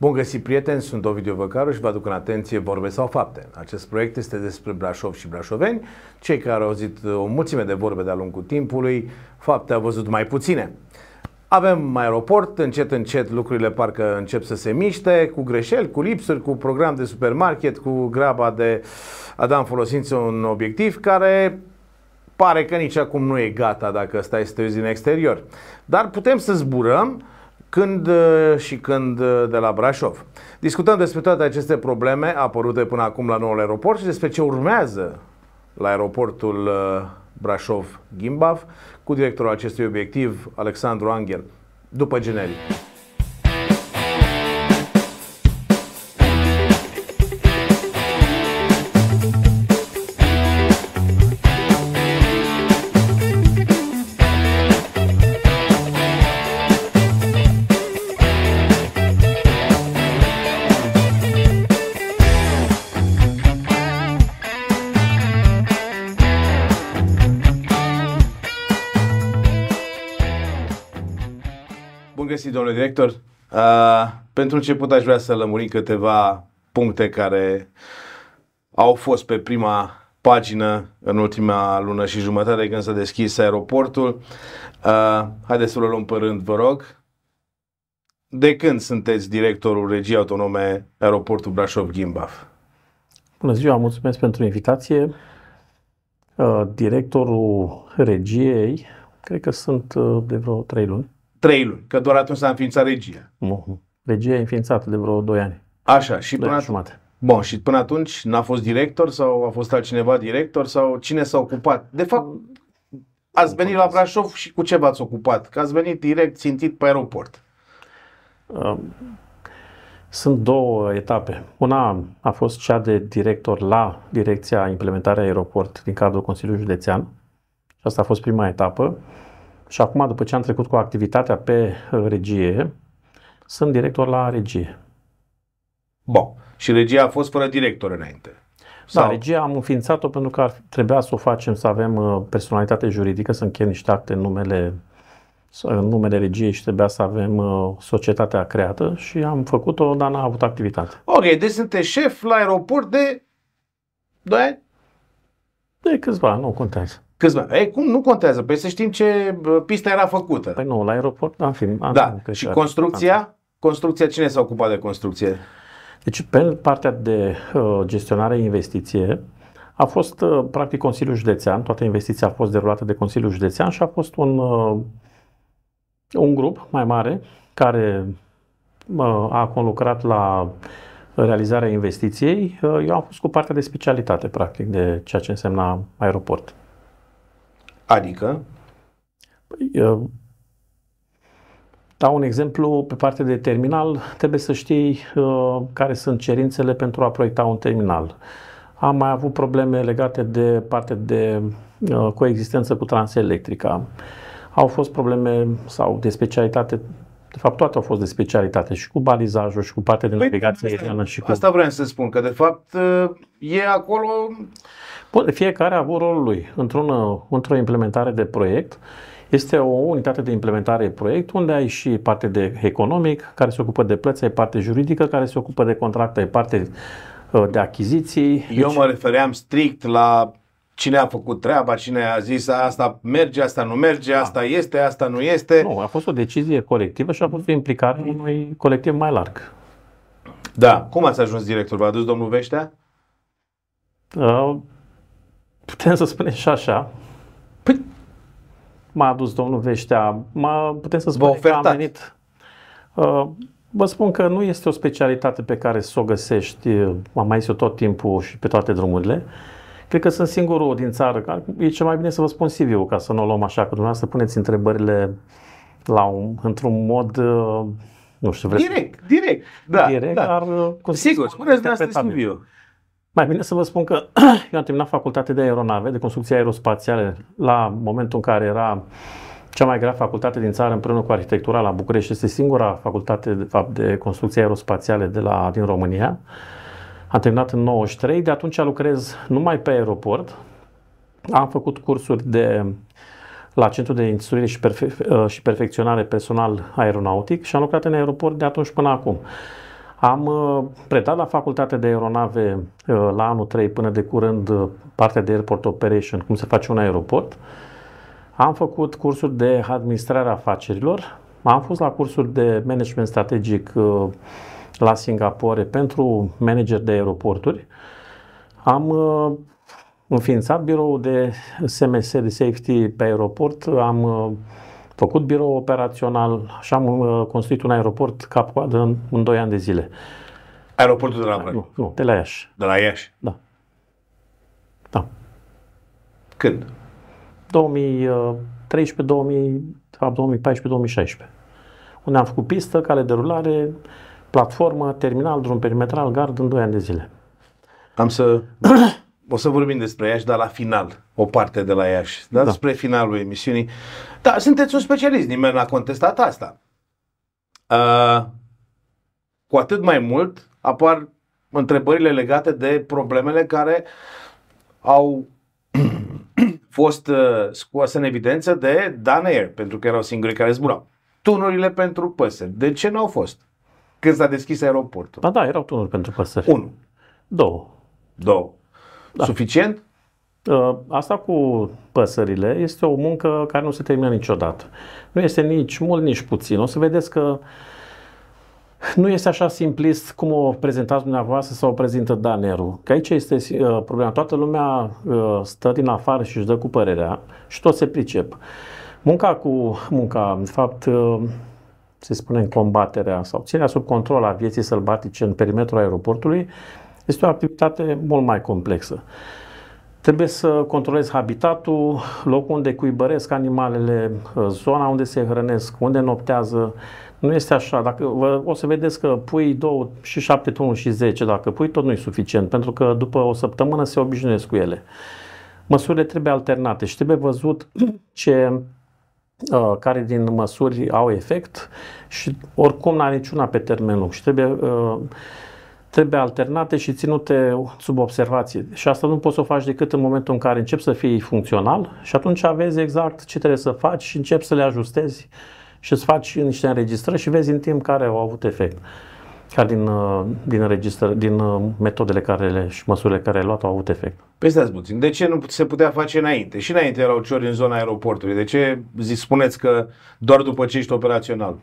Bun găsit, prieteni, sunt Ovidiu Văcaru și vă aduc în atenție vorbe sau fapte. Acest proiect este despre Brașov și brașoveni, cei care au auzit o mulțime de vorbe de-a lungul timpului, fapte au văzut mai puține. Avem aeroport, încet, încet lucrurile parcă încep să se miște, cu greșeli, cu lipsuri, cu program de supermarket, cu graba de a da în folosință un obiectiv care pare că nici acum nu e gata dacă stai să te uiți din exterior. Dar putem să zburăm când uh, și când uh, de la Brașov. Discutăm despre toate aceste probleme apărute până acum la noul aeroport și despre ce urmează la aeroportul uh, Brașov-Gimbav cu directorul acestui obiectiv, Alexandru Angel, după generic. Găsit, domnule director. Uh, pentru început aș vrea să lămurim câteva puncte care au fost pe prima pagină în ultima lună și jumătate când s-a deschis aeroportul. Uh, haideți să o luăm pe rând, vă rog. De când sunteți directorul regiei autonome aeroportul Brașov-Gimbav? Bună ziua, mulțumesc pentru invitație. Uh, directorul regiei, cred că sunt uh, de vreo trei luni trei luni, că doar atunci s-a înființat regia. Nu. Regia e înființată de vreo 2 ani. Așa, și până atunci. Bun, și până atunci n-a fost director sau a fost altcineva director sau cine s-a ocupat? De fapt, ați venit la Brașov și cu ce v-ați ocupat? Că ați venit direct țintit pe aeroport. Sunt două etape. Una a fost cea de director la Direcția Implementarea Aeroport din cadrul Consiliului Județean. Și asta a fost prima etapă. Și acum, după ce am trecut cu activitatea pe uh, regie, sunt director la regie. Bun. Și regia a fost fără director înainte? Da, Sau... regia am înființat-o pentru că ar trebuia să o facem, să avem uh, personalitate juridică, să încheiem niște acte în numele, în numele regiei și trebuia să avem uh, societatea creată și am făcut-o, dar n-a avut activitate. Ok, deci sunteți șef la aeroport de 2 ani? De câțiva, nu contează. Câțiva. Ei, cum nu contează? Păi să știm ce pista era făcută. Păi nu, la aeroport am fi. Am da. Și construcția? Am construcția, cine s-a ocupat de construcție? Deci, pe partea de uh, gestionare investiție, a fost uh, practic Consiliul Județean, toată investiția a fost derulată de Consiliul Județean și a fost un, uh, un grup mai mare care uh, a conlucrat la realizarea investiției. Uh, eu am fost cu partea de specialitate, practic, de ceea ce însemna aeroport. Adică? Păi, dau un exemplu, pe partea de terminal trebuie să știi uh, care sunt cerințele pentru a proiecta un terminal. Am mai avut probleme legate de partea de uh, coexistență cu transelectrica. Au fost probleme sau de specialitate de fapt, toate au fost de specialitate, și cu balizajul, și cu partea de păi, navigație aeriană. Și cu... Asta vreau să spun, că de fapt e acolo fiecare a avut rolul lui. Într-un, într-o implementare de proiect, este o unitate de implementare de proiect unde ai și parte de economic, care se ocupă de plăți, ai parte juridică, care se ocupă de contracte, ai parte uh, de achiziții. Eu deci... mă refeream strict la cine a făcut treaba, cine a zis asta merge, asta nu merge, da. asta este, asta nu este. Nu, a fost o decizie colectivă și a fost o implicare unui colectiv mai larg. Da. Cum ați ajuns director? V-a dus domnul Veștea? Uh, Putem să spunem și așa. Păi, m-a adus domnul Veștea, m-a, putem să spunem că am venit. Uh, vă spun că nu este o specialitate pe care să o găsești, uh, am mai zis tot timpul și pe toate drumurile. Cred că sunt singurul din țară. E cel mai bine să vă spun cv ca să nu o luăm așa, că dumneavoastră puneți întrebările la un, într-un mod, uh, nu știu, vreți Direct, direct, da. Direct, da. dar... Uh, Sigur, spuneți dumneavoastră cv mai bine să vă spun că eu am terminat facultate de aeronave, de construcție aerospațiale, la momentul în care era cea mai grea facultate din țară împreună cu arhitectura la București. Este singura facultate de, fapt, de construcție aerospațiale de la, din România. Am terminat în 93, de atunci lucrez numai pe aeroport. Am făcut cursuri de la Centrul de Instruire și, Perfe- și Perfecționare Personal Aeronautic și am lucrat în aeroport de atunci până acum. Am uh, predat la facultatea de aeronave uh, la anul 3 până de curând uh, partea de airport operation, cum se face un aeroport. Am făcut cursuri de administrare a afacerilor, am fost la cursuri de management strategic la Singapore pentru manager de aeroporturi. Am înființat birou de SMS de safety pe aeroport, am făcut birou operațional și am uh, construit un aeroport cap în, în 2 ani de zile. Aeroportul de la Brașov? Nu, nu, de la Iași. De la Iași? Da. Da. Când? 2013, 2014, 2016. Unde am făcut pistă, cale de rulare, platformă, terminal, drum perimetral, gard în 2 ani de zile. Am să o să vorbim despre Iași, dar la final, o parte de la Iași, da? da. spre finalul emisiunii. Da, sunteți un specialist, nimeni n-a contestat asta. Uh, cu atât mai mult apar întrebările legate de problemele care au fost uh, scoase în evidență de Dan Air, pentru că erau singurii care zburau. Tunurile pentru păsări. De ce nu au fost? Când s-a deschis aeroportul. Ba da, erau tunuri pentru păsări. Unu. Două. Două. Da. Suficient? Uh, asta cu păsările este o muncă care nu se termină niciodată. Nu este nici mult, nici puțin. O să vedeți că nu este așa simplist cum o prezentați dumneavoastră sau o prezintă Daneru. Că aici este uh, problema. Toată lumea uh, stă din afară și își dă cu părerea și tot se pricep. Munca cu munca, în fapt, uh, se spune în combaterea sau ținerea sub control a vieții sălbatice în perimetrul aeroportului este o activitate mult mai complexă. Trebuie să controlezi habitatul, locul unde cuibăresc animalele, zona unde se hrănesc, unde noptează. Nu este așa. Dacă vă, o să vedeți că pui două și șapte tunuri și 10, dacă pui tot nu e suficient, pentru că după o săptămână se obișnuiesc cu ele. Măsurile trebuie alternate și trebuie văzut ce uh, care din măsuri au efect și oricum n-are niciuna pe termen lung și trebuie uh, trebuie alternate și ținute sub observație. Și asta nu poți să o faci decât în momentul în care începi să fii funcțional și atunci vezi exact ce trebuie să faci și începi să le ajustezi și îți faci niște înregistrări și vezi în timp care au avut efect. Chiar din, uh, din, înregistrări, din uh, metodele care le, și măsurile care le luat au avut efect. Păi stați puțin, de ce nu se putea face înainte? Și înainte erau ciori în zona aeroportului. De ce zi, spuneți că doar după ce ești operațional?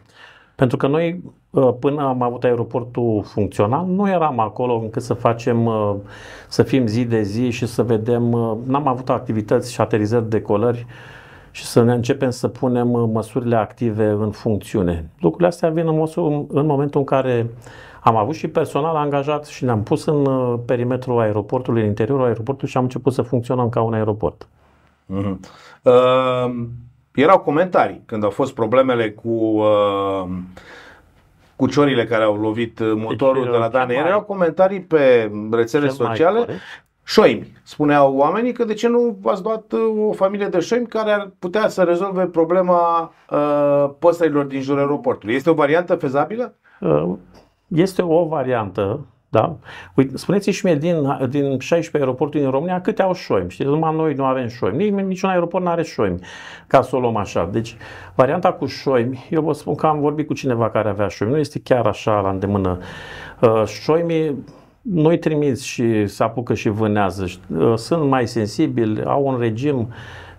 Pentru că noi, uh, până am avut aeroportul funcțional, nu eram acolo încât să facem, uh, să fim zi de zi și să vedem, uh, n-am avut activități și aterizări de colări și să ne începem să punem măsurile active în funcțiune. Lucrurile astea vin în, măsur, în momentul în care am avut și personal angajat și ne-am pus în perimetrul aeroportului, în interiorul aeroportului și am început să funcționăm ca un aeroport. Uh-huh. Uh erau comentarii când au fost problemele cu uh, cu ciorile care au lovit uh, motorul deci, de la Dane. Erau comentarii pe rețele sociale șoimi. Spuneau oamenii că de ce nu ați luat uh, o familie de șoimi care ar putea să rezolve problema uh, păsărilor din jurul aeroportului. Este o variantă fezabilă? Uh, este o variantă da? Uite, spuneți și mie, din, din 16 aeroporturi din România, câte au șoimi? Știți, numai noi nu avem șoimi. Nici, niciun aeroport nu are șoimi, ca să o luăm așa. Deci, varianta cu șoimi, eu vă spun că am vorbit cu cineva care avea șoimi, nu este chiar așa la îndemână. Uh, șoimii noi trimiți și se apucă și vânează. Uh, sunt mai sensibili, au un regim.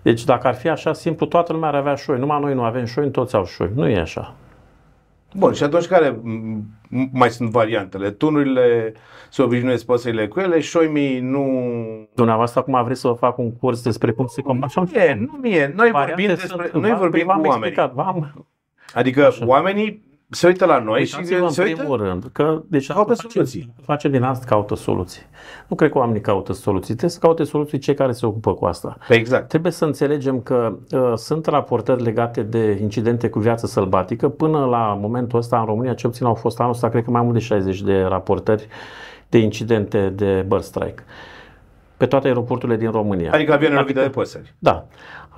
Deci dacă ar fi așa simplu, toată lumea ar avea șoimi. Numai noi nu avem șoimi, toți au șoimi. Nu e așa. Bun, și atunci care mai sunt variantele? Tunurile se obișnuiesc păsările cu ele, șoimii nu... Dumneavoastră acum vreți să vă fac un curs despre cum se combate? Nu e, nu e. Noi vorbim despre, noi vorbim cu oamenii. Explicat, v-am... Adică Așa. oamenii se uită la noi și se în uită... primul rând că deci caută face, soluții. Face din asta caută soluții. Nu cred că oamenii caută soluții. Trebuie să caute soluții cei care se ocupă cu asta. Exact. Trebuie să înțelegem că uh, sunt raportări legate de incidente cu viață sălbatică. Până la momentul ăsta în România, ce puțin au fost anul ăsta, cred că mai mult de 60 de raportări de incidente de bird strike pe toate aeroporturile din România. Adică avioane adică, de păsări. Da.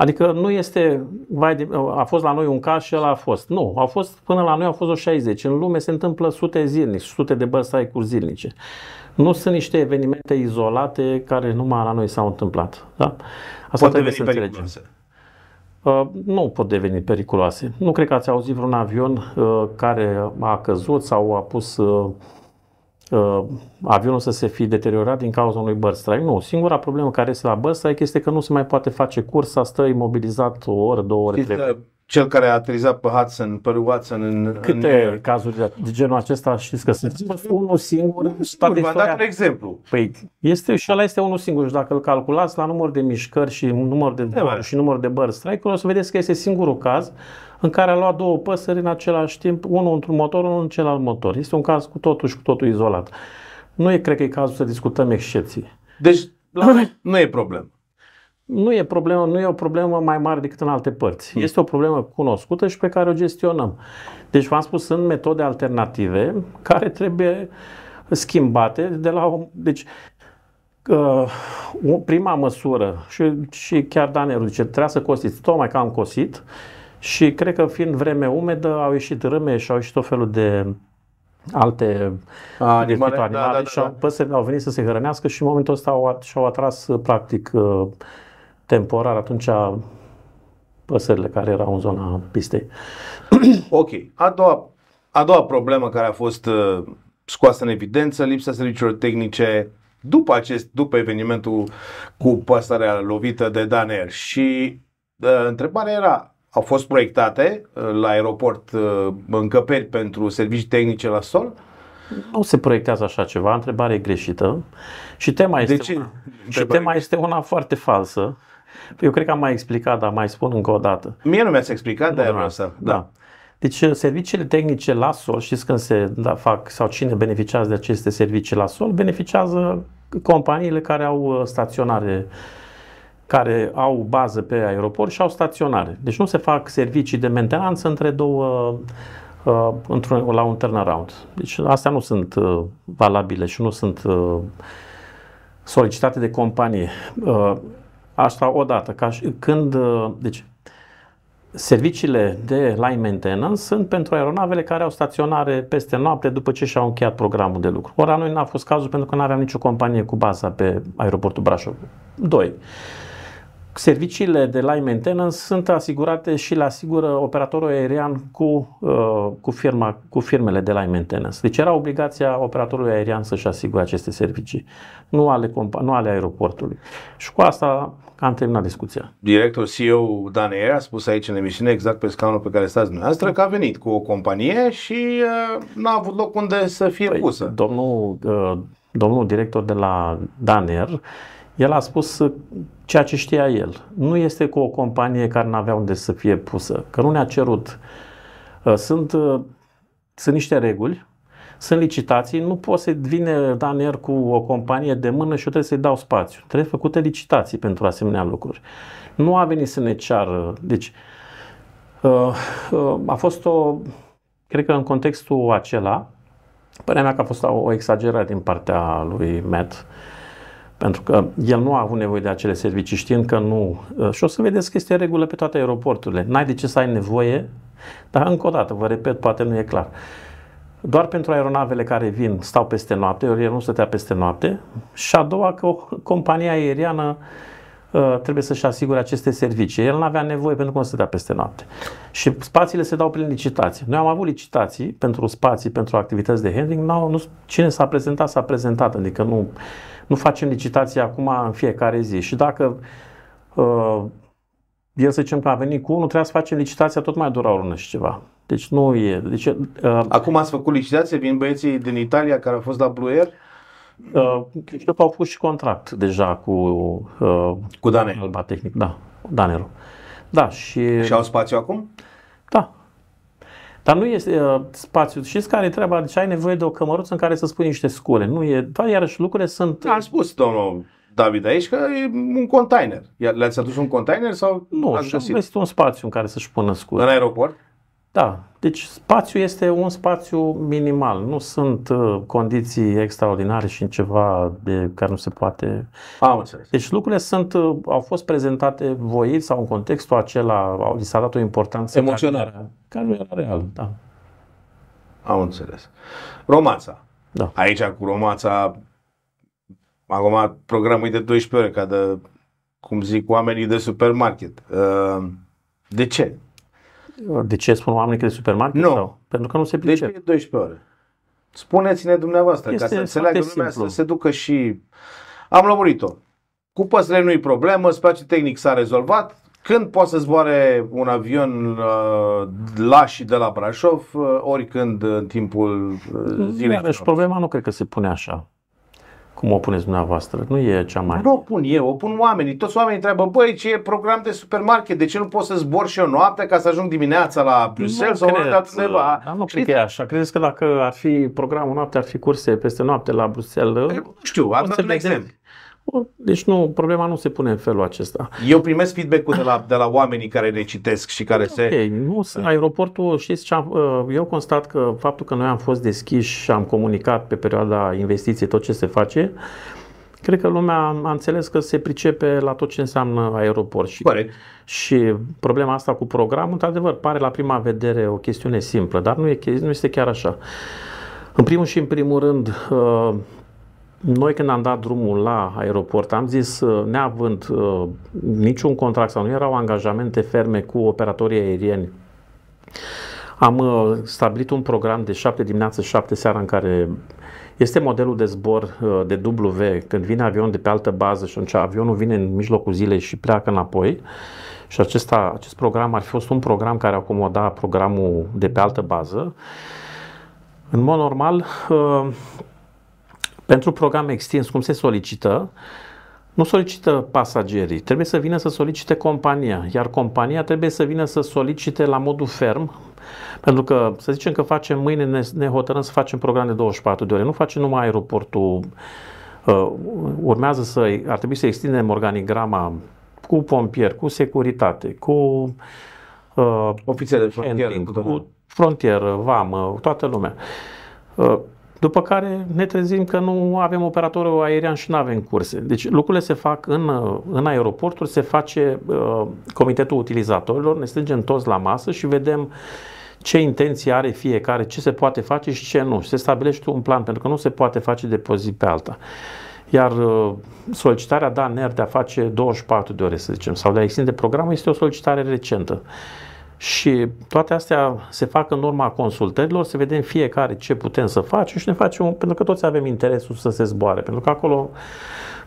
Adică nu este, vai de, a fost la noi un caz și el a fost. Nu, au fost, până la noi au fost o 60. În lume se întâmplă sute zilnic, sute de bărstrike zilnice. Nu sunt niște evenimente izolate care numai la noi s-au întâmplat. Da? Asta pot deveni periculoase. Uh, nu pot deveni periculoase. Nu cred că ați auzit vreun avion uh, care a căzut sau a pus uh, uh, avionul să se fi deteriorat din cauza unui bird strike. Nu, singura problemă care este la bird strike este că nu se mai poate face cursa, stă imobilizat o oră, două ore, trei cel care a aterizat pe Hudson, pe Watson în... Câte în... cazuri de, de genul acesta știți că sunt? Unul singur în toată V-am dat un exemplu. Păi este, și ăla este unul singur și dacă îl calculați la număr de mișcări și număr de, de și număr de bird strike o să vedeți că este singurul caz în care a luat două păsări în același timp, unul într-un motor, unul în celălalt motor. Este un caz cu totul și cu totul izolat. Nu e, cred că e cazul să discutăm excepții. Deci, la noi nu e problemă. Nu e, problemă, nu e o problemă mai mare decât în alte părți. Hmm. Este o problemă cunoscută și pe care o gestionăm. Deci, v-am spus, sunt metode alternative care trebuie schimbate de la... Deci, uh, prima măsură, și, și chiar Daniel zice, trebuie să cosiți, tocmai că am cosit, și cred că fiind vreme umedă au ieșit râme și au ieșit tot felul de alte animale, animale da, da, da, și au, păsările au venit să se hrănească și în momentul ăsta au, și-au atras practic uh, temporar atunci păsările care erau în zona pistei. Ok. A doua, a doua problemă care a fost uh, scoasă în evidență, lipsa serviciilor tehnice după, acest, după evenimentul cu păsărea lovită de Daner. Și uh, întrebarea era, au fost proiectate uh, la aeroport uh, încăperi pentru servicii tehnice la sol? Nu se proiectează așa ceva, întrebare greșită. Și tema este, de ce? Una, și tema este una foarte falsă. Eu cred că am mai explicat, dar mai spun încă o dată. Mie nu mi-ați explicat, dar asta. Da. da. Deci uh, serviciile tehnice la sol, știți când se da, fac sau cine beneficiază de aceste servicii la sol, beneficiază companiile care au staționare uh, care au bază pe aeroport și au staționare. Deci nu se fac servicii de mentenanță între două uh, într-un, la un turnaround. Deci astea nu sunt uh, valabile și nu sunt uh, solicitate de companie. Uh, asta odată. Ca și, când, uh, deci, serviciile de line maintenance sunt pentru aeronavele care au staționare peste noapte după ce și-au încheiat programul de lucru. Ora noi n-a fost cazul pentru că nu aveam nicio companie cu baza pe aeroportul Brașov. Doi. Serviciile de line maintenance sunt asigurate și le asigură operatorul aerian cu, uh, cu, firma, cu firmele de line maintenance. Deci era obligația operatorului aerian să-și asigure aceste servicii, nu ale, nu ale aeroportului. Și cu asta am terminat discuția. Director CEO Dan Air a spus aici în emisiune, exact pe scaunul pe care stați dumneavoastră, că a venit cu o companie și uh, n-a avut loc unde să fie păi, pusă. Domnul, uh, domnul director de la Daner el a spus uh, ceea ce știa el. Nu este cu o companie care nu avea unde să fie pusă, că nu ne-a cerut. Uh, sunt, uh, sunt niște reguli, sunt licitații, nu poți să vine Daner cu o companie de mână și eu trebuie să-i dau spațiu. Trebuie făcute licitații pentru asemenea lucruri. Nu a venit să ne ceară. Deci, a fost o, cred că în contextul acela, părerea mea că a fost o exagerare din partea lui Matt, pentru că el nu a avut nevoie de acele servicii știind că nu... Uh, și o să vedeți că este regulă pe toate aeroporturile. N-ai de ce să ai nevoie, dar încă o dată, vă repet, poate nu e clar. Doar pentru aeronavele care vin, stau peste noapte, ori el nu stătea peste noapte. Și a doua, că o companie aeriană uh, trebuie să-și asigure aceste servicii. El nu avea nevoie pentru că nu stătea peste noapte. Și spațiile se dau prin licitații. Noi am avut licitații pentru spații, pentru activități de handling. Nu, cine s-a prezentat, s-a prezentat. Adică nu nu facem licitații acum în fiecare zi. Și dacă uh, el să zicem că a venit cu unul, trebuie să facem licitația tot mai dura o lună și ceva. Deci nu e. Deci, uh, Acum ați făcut licitație, vin băieții din Italia care au fost la Blue Air? Uh, că au făcut și contract deja cu uh, cu Dane. Alba Tehnic, da, Danero. Da, și... Și au spațiu acum? Da, dar nu este uh, spațiu. Știți care e treaba? Deci ai nevoie de o cămăruță în care să spui niște scule. Nu e, dar iarăși lucrurile sunt... Am spus, domnul David aici că e un container. Le-ați adus un container sau Nu, ați găsit? este un spațiu în care să-și pună scule. În aeroport? Da, deci spațiu este un spațiu minimal, nu sunt uh, condiții extraordinare și în ceva de care nu se poate. Am înțeles. Deci lucrurile sunt, uh, au fost prezentate voit sau în contextul acela, au, li s-a dat o importanță emoțională care, care nu era real, da. Am înțeles. Romața. Da. Aici cu Romața, acum programul e de 12 ore, ca de, cum zic, oamenii de supermarket. Uh, de ce? De ce spun oamenii că de supermarket? Nu. Sau? Pentru că nu se pricep. Deci e 12 ore. Spuneți-ne dumneavoastră, este ca să înțeleagă lumea simplu. să se ducă și... Am lămurit-o. Cu păsările nu-i problemă, spațiul tehnic s-a rezolvat, când poate să zboare un avion uh, la și de la Brașov, uh, oricând în timpul uh, zilei. Deci problema nu cred că se pune așa cum o puneți dumneavoastră. Nu e cea mai... Nu o pun eu, o pun oamenii. Toți oamenii întreabă, băi, ce e program de supermarket? De ce nu pot să zbor și eu noapte ca să ajung dimineața la Bruxelles nu sau cred, undeva? Dar nu cred că e așa. Credeți că dacă ar fi programul noapte, ar fi curse peste noapte la Bruxelles? Nu știu, am dat un exemplu. Deci nu, problema nu se pune în felul acesta. Eu primesc feedback-ul de la, de la oamenii care le citesc și care okay, se... Nu, aeroportul, știți ce am, uh, eu constat că faptul că noi am fost deschiși și am comunicat pe perioada investiției tot ce se face, cred că lumea a înțeles că se pricepe la tot ce înseamnă aeroport. Și, Corect. și problema asta cu programul, într-adevăr, pare la prima vedere o chestiune simplă, dar nu, e, nu este chiar așa. În primul și în primul rând, uh, noi când am dat drumul la aeroport, am zis, uh, neavând uh, niciun contract sau nu erau angajamente ferme cu operatorii aerieni, am uh, stabilit un program de 7 dimineață, 7 seara în care este modelul de zbor uh, de W, când vine avion de pe altă bază și atunci avionul vine în mijlocul zilei și pleacă înapoi. Și acesta, acest program ar fi fost un program care acomoda programul de pe altă bază. În mod normal, uh, pentru program extins, cum se solicită, nu solicită pasagerii, trebuie să vină să solicite compania, iar compania trebuie să vină să solicite la modul ferm, pentru că să zicem că facem mâine, ne, ne hotărâm să facem program de 24 de ore, nu facem numai aeroportul, uh, urmează să, ar trebui să extindem organigrama cu pompieri, cu securitate, cu uh, ofițeri de frontieră, cu frontieră, vamă, toată lumea. Uh, după care ne trezim că nu avem operatorul aerian și nu avem curse. Deci lucrurile se fac în, în aeroporturi, se face uh, comitetul utilizatorilor, ne strângem toți la masă și vedem ce intenții are fiecare, ce se poate face și ce nu. Se stabilește un plan, pentru că nu se poate face de pe zi pe alta. Iar uh, solicitarea da NER de a face 24 de ore, să zicem, sau de a extinde programul, este o solicitare recentă. Și toate astea se fac în urma consultărilor, să vedem fiecare ce putem să facem și ne facem, pentru că toți avem interesul să se zboare, pentru că acolo,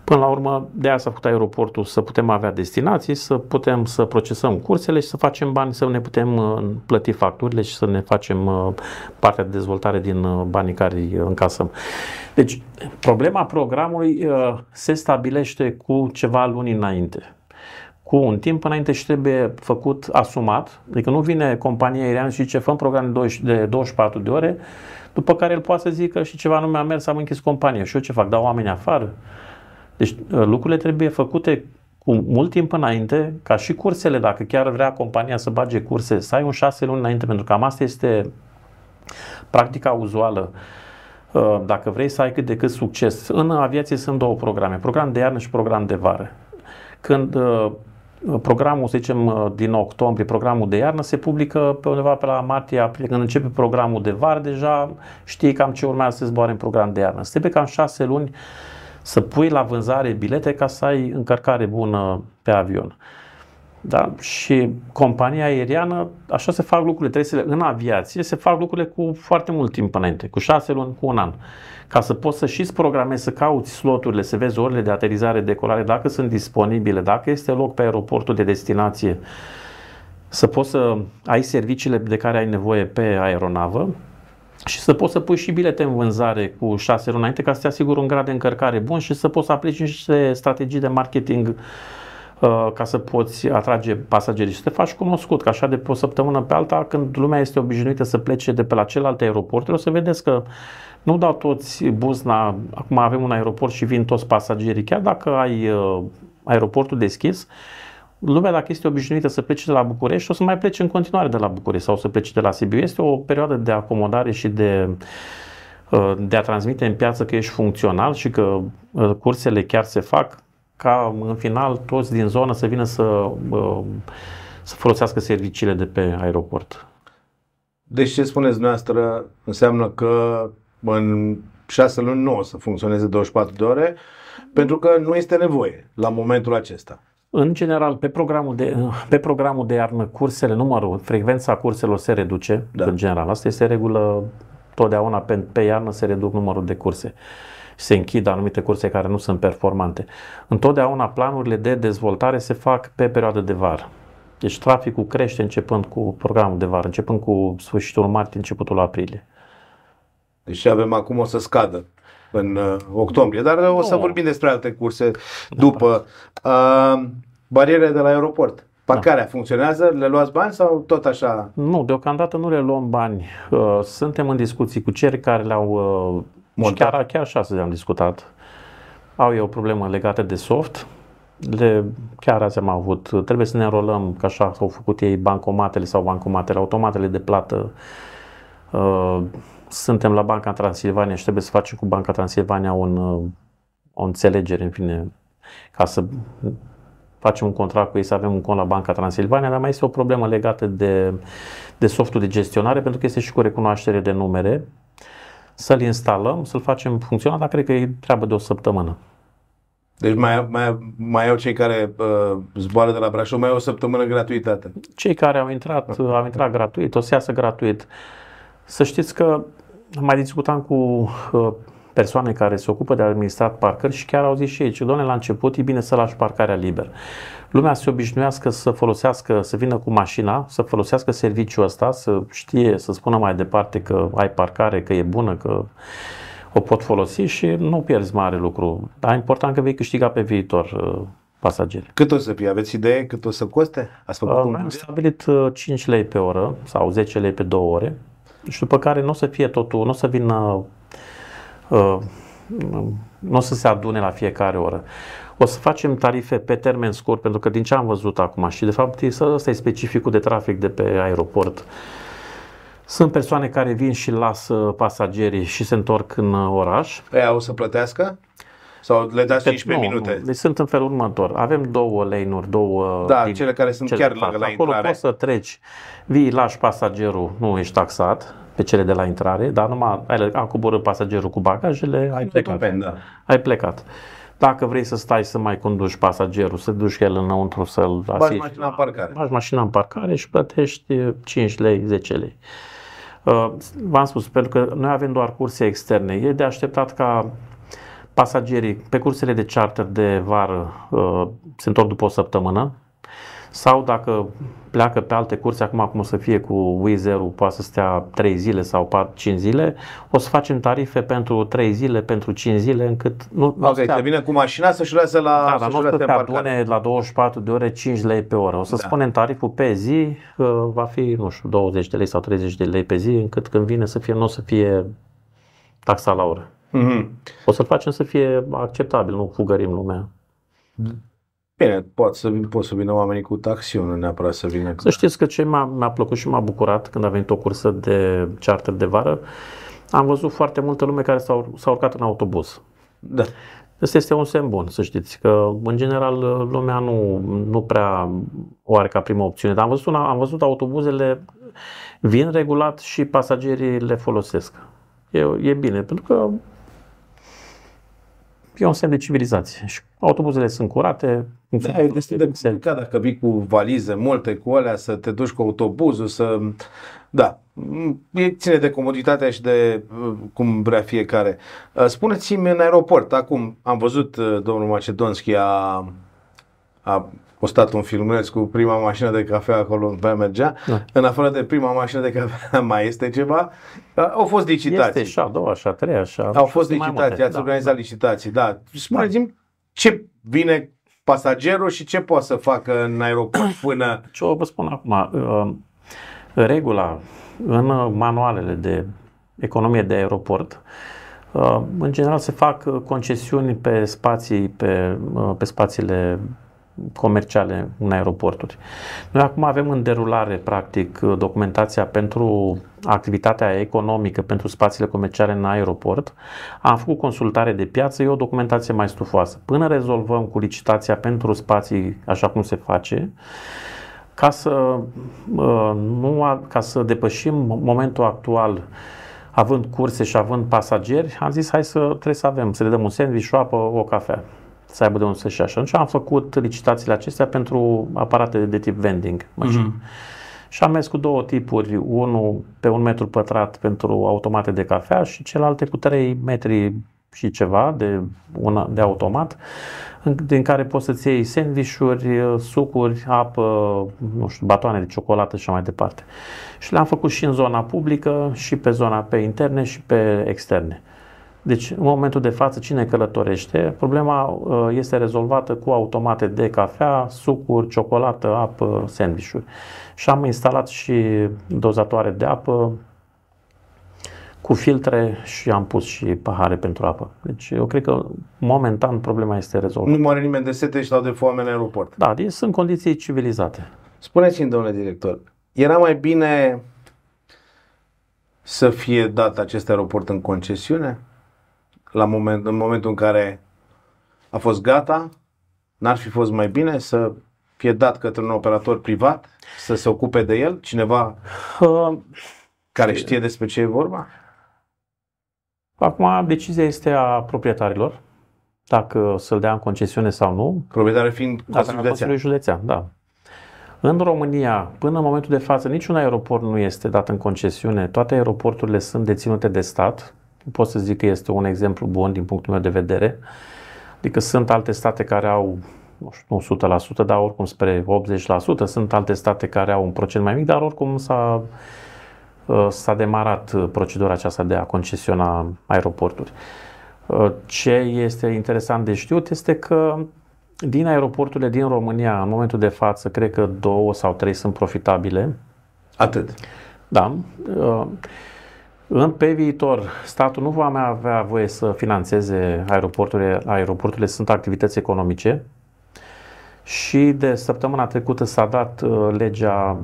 până la urmă, de asta s-a făcut aeroportul, să putem avea destinații, să putem să procesăm cursele și să facem bani, să ne putem uh, plăti facturile și să ne facem uh, partea de dezvoltare din uh, banii care îi încasăm. Deci, problema programului se stabilește cu ceva luni înainte cu un timp înainte și trebuie făcut asumat. Adică nu vine compania aeriană și zice făm program de 24 de ore, după care el poate să zică și ceva nu mi-a mers, am închis compania. Și eu ce fac? Dau oameni afară? Deci uh, lucrurile trebuie făcute cu mult timp înainte, ca și cursele, dacă chiar vrea compania să bage curse, să ai un șase luni înainte, pentru că cam asta este practica uzuală. Uh, dacă vrei să ai cât de cât succes, în aviație sunt două programe, program de iarnă și program de vară. Când uh, programul, să zicem, uh, din octombrie, programul de iarnă, se publică pe undeva pe la martie, aprilie, când începe programul de vară, deja știi cam ce urmează să zboare în program de iarnă. Se cam șase luni să pui la vânzare bilete ca să ai încărcare bună pe avion. Da? Și compania aeriană, așa se fac lucrurile, trebuie să le, în aviație se fac lucrurile cu foarte mult timp înainte, cu șase luni, cu un an. Ca să poți să și programezi, să cauți sloturile, să vezi orele de aterizare, decolare, dacă sunt disponibile, dacă este loc pe aeroportul de destinație, să poți să ai serviciile de care ai nevoie pe aeronavă și să poți să pui și bilete în vânzare cu șase luni înainte ca să te asiguri un grad de încărcare bun și să poți să aplici niște strategii de marketing Uh, ca să poți atrage pasagerii și să te faci cunoscut, că așa de pe o săptămână pe alta, când lumea este obișnuită să plece de pe la celelalte aeroporturi, o să vedeți că nu dau toți buzna, acum avem un aeroport și vin toți pasagerii, chiar dacă ai uh, aeroportul deschis, lumea dacă este obișnuită să plece de la București, o să mai plece în continuare de la București sau să plece de la Sibiu. Este o perioadă de acomodare și de uh, de a transmite în piață că ești funcțional și că cursele chiar se fac, ca în final toți din zonă să vină să, să folosească serviciile de pe aeroport. Deci ce spuneți dumneavoastră înseamnă că în șase luni nu o să funcționeze 24 de ore pentru că nu este nevoie la momentul acesta. În general, pe programul de, pe programul de iarnă, cursele, numărul, frecvența curselor se reduce, da. în general. Asta este regulă Totdeauna pe, pe iarnă se reduc numărul de curse se închid anumite curse care nu sunt performante. Întotdeauna planurile de dezvoltare se fac pe perioadă de vară. Deci traficul crește începând cu programul de vară, începând cu sfârșitul martie, începutul aprilie. Deci avem acum o să scadă în uh, octombrie, dar o să no. vorbim despre alte curse după. Uh, barierele de la aeroport. Parcarea da. funcționează? Le luați bani sau tot așa? Nu, deocamdată nu le luăm bani. Uh, suntem în discuții cu cei care le-au uh, Montat. Chiar, chiar așa să am discutat. Au eu o problemă legată de soft. Le, chiar azi am avut, trebuie să ne înrolăm, că așa s-au făcut ei bancomatele sau bancomatele, automatele de plată. Uh, suntem la Banca Transilvania și trebuie să facem cu Banca Transilvania un, uh, o înțelegere, în fine, ca să facem un contract cu ei să avem un cont la Banca Transilvania, dar mai este o problemă legată de, de softul de gestionare, pentru că este și cu recunoaștere de numere să-l instalăm, să-l facem funcțional, dar cred că e treabă de o săptămână. Deci mai, mai, mai au cei care uh, zboară de la Brașov, mai au o săptămână gratuitate. Cei care au intrat, au intrat gratuit, o să iasă gratuit. Să știți că mai discutam cu uh, persoane care se ocupă de administrat parcări și chiar au zis și ei, ce doamne, la început e bine să lași parcarea liber. Lumea se obișnuiască să folosească, să vină cu mașina, să folosească serviciul ăsta, să știe, să spună mai departe că ai parcare, că e bună, că o pot folosi și nu pierzi mare lucru. Dar e important că vei câștiga pe viitor uh, pasageri. Cât o să fie? Aveți idee cât o să coste? Ați făcut uh, un am stabilit 5 uh, lei pe oră sau 10 lei pe 2 ore și după care nu o să fie totul, nu o să vină uh, nu o să se adune la fiecare oră. O să facem tarife pe termen scurt, pentru că din ce am văzut acum și de fapt ăsta e specificul de trafic de pe aeroport, sunt persoane care vin și lasă pasagerii și se întorc în oraș. Aia o să plătească? Sau le dați 15 nu, minute? Nu. Deci sunt în felul următor. Avem două lane-uri, două... Da, din, cele care sunt cele chiar lângă la Acolo intrare. poți să treci, vii, lași pasagerul, nu ești taxat pe cele de la intrare, dar numai ai, a coborât pasagerul cu bagajele, ai plecat. Pen, da. Ai plecat. Dacă vrei să stai să mai conduci pasagerul, să duci el înăuntru să-l asisti. Bagi mașina în parcare. Bagi mașina în parcare și plătești 5 lei, 10 lei. Uh, v-am spus, pentru că noi avem doar curse externe. E de așteptat ca pasagerii pe cursele de charter de vară uh, se întorc după o săptămână, sau dacă pleacă pe alte curse, acum cum o să fie cu Wizz-ul, poate să stea 3 zile sau 4, 5 zile, o să facem tarife pentru 3 zile, pentru 5 zile, încât nu... Ok, stea... te vine cu mașina să-și lase la... Da, dar nu o să te adune la 24 de ore 5 lei pe oră. O să da. spunem tariful pe zi, va fi, nu știu, 20 de lei sau 30 de lei pe zi, încât când vine să fie, nu o să fie taxa la oră. Mm-hmm. O să-l facem să fie acceptabil, nu fugărim lumea. Bine, pot să, pot să vină oamenii cu taxiul, nu neapărat să vină. Să știți că ce m-a, mi-a plăcut și m-a bucurat când a venit o cursă de charter de vară, am văzut foarte multă lume care s-a, s-a urcat în autobuz. Da. Asta este un semn bun, să știți, că în general lumea nu, nu prea o are ca primă opțiune. Dar am văzut, una, am văzut autobuzele vin regulat și pasagerii le folosesc. E, e bine, pentru că e un semn de civilizație. Și autobuzele sunt curate. Da, e destul de complicat dacă vii cu valize multe cu alea, să te duci cu autobuzul, să... Da, e ține de comoditatea și de uh, cum vrea fiecare. Uh, spuneți-mi în aeroport, acum am văzut uh, domnul Macedonski a, a postat un filmuleț cu prima mașină de cafea acolo pe mergea. Da. În afară de prima mașină de cafea mai este ceva? Au fost licitații. Este și a doua, și a treia, și a Au fost licitații, ați da, organizat da. licitații, da. Spuneți-mi da. ce vine pasagerul și ce poate să facă în aeroport până... Ce o vă spun acum, uh, regula în manualele de economie de aeroport, uh, în general se fac concesiuni pe spații, pe, uh, pe spațiile comerciale în aeroporturi. Noi acum avem în derulare, practic, documentația pentru activitatea economică pentru spațiile comerciale în aeroport. Am făcut consultare de piață, e o documentație mai stufoasă. Până rezolvăm cu licitația pentru spații așa cum se face, ca să, uh, nu, ca să depășim momentul actual având curse și având pasageri, am zis hai să trebuie să avem, să le dăm un sandwich, o apă, o cafea să aibă de unde să-și așa. Atunci am făcut licitațiile acestea pentru aparate de tip vending, mașini. Mm-hmm. Și am mers cu două tipuri, unul pe un metru pătrat pentru automate de cafea și celelalte cu 3 metri și ceva de, una, de automat, din care poți să-ți iei sandvișuri, sucuri, apă, nu știu, batoane de ciocolată și așa mai departe. Și le-am făcut și în zona publică, și pe zona pe interne și pe externe. Deci, în momentul de față, cine călătorește, problema uh, este rezolvată cu automate de cafea, sucuri, ciocolată, apă, sandvișuri. Și am instalat și dozatoare de apă cu filtre și am pus și pahare pentru apă. Deci eu cred că momentan problema este rezolvată. Nu moare nimeni de sete și dau de foame în aeroport. Da, deci sunt condiții civilizate. Spuneți-mi, domnule director, era mai bine să fie dat acest aeroport în concesiune? La moment, în momentul în care a fost gata, n-ar fi fost mai bine să fie dat către un operator privat, să se ocupe de el, cineva uh, care știe despre ce e vorba? Acum, decizia este a proprietarilor, dacă să-l dea în concesiune sau nu. Proprietarul fiind Consiliul Județean. Județean, da. În România, până în momentul de față, niciun aeroport nu este dat în concesiune. Toate aeroporturile sunt deținute de stat pot să zic că este un exemplu bun din punctul meu de vedere. Adică sunt alte state care au nu știu, 100%, dar oricum spre 80%, sunt alte state care au un procent mai mic, dar oricum s-a, uh, s-a demarat procedura aceasta de a concesiona aeroporturi. Uh, ce este interesant de știut este că din aeroporturile din România, în momentul de față, cred că două sau trei sunt profitabile. Atât. Da. Uh, în, pe viitor, statul nu va mai avea voie să financeze aeroporturile. Aeroporturile sunt activități economice și de săptămâna trecută s-a dat uh, legea,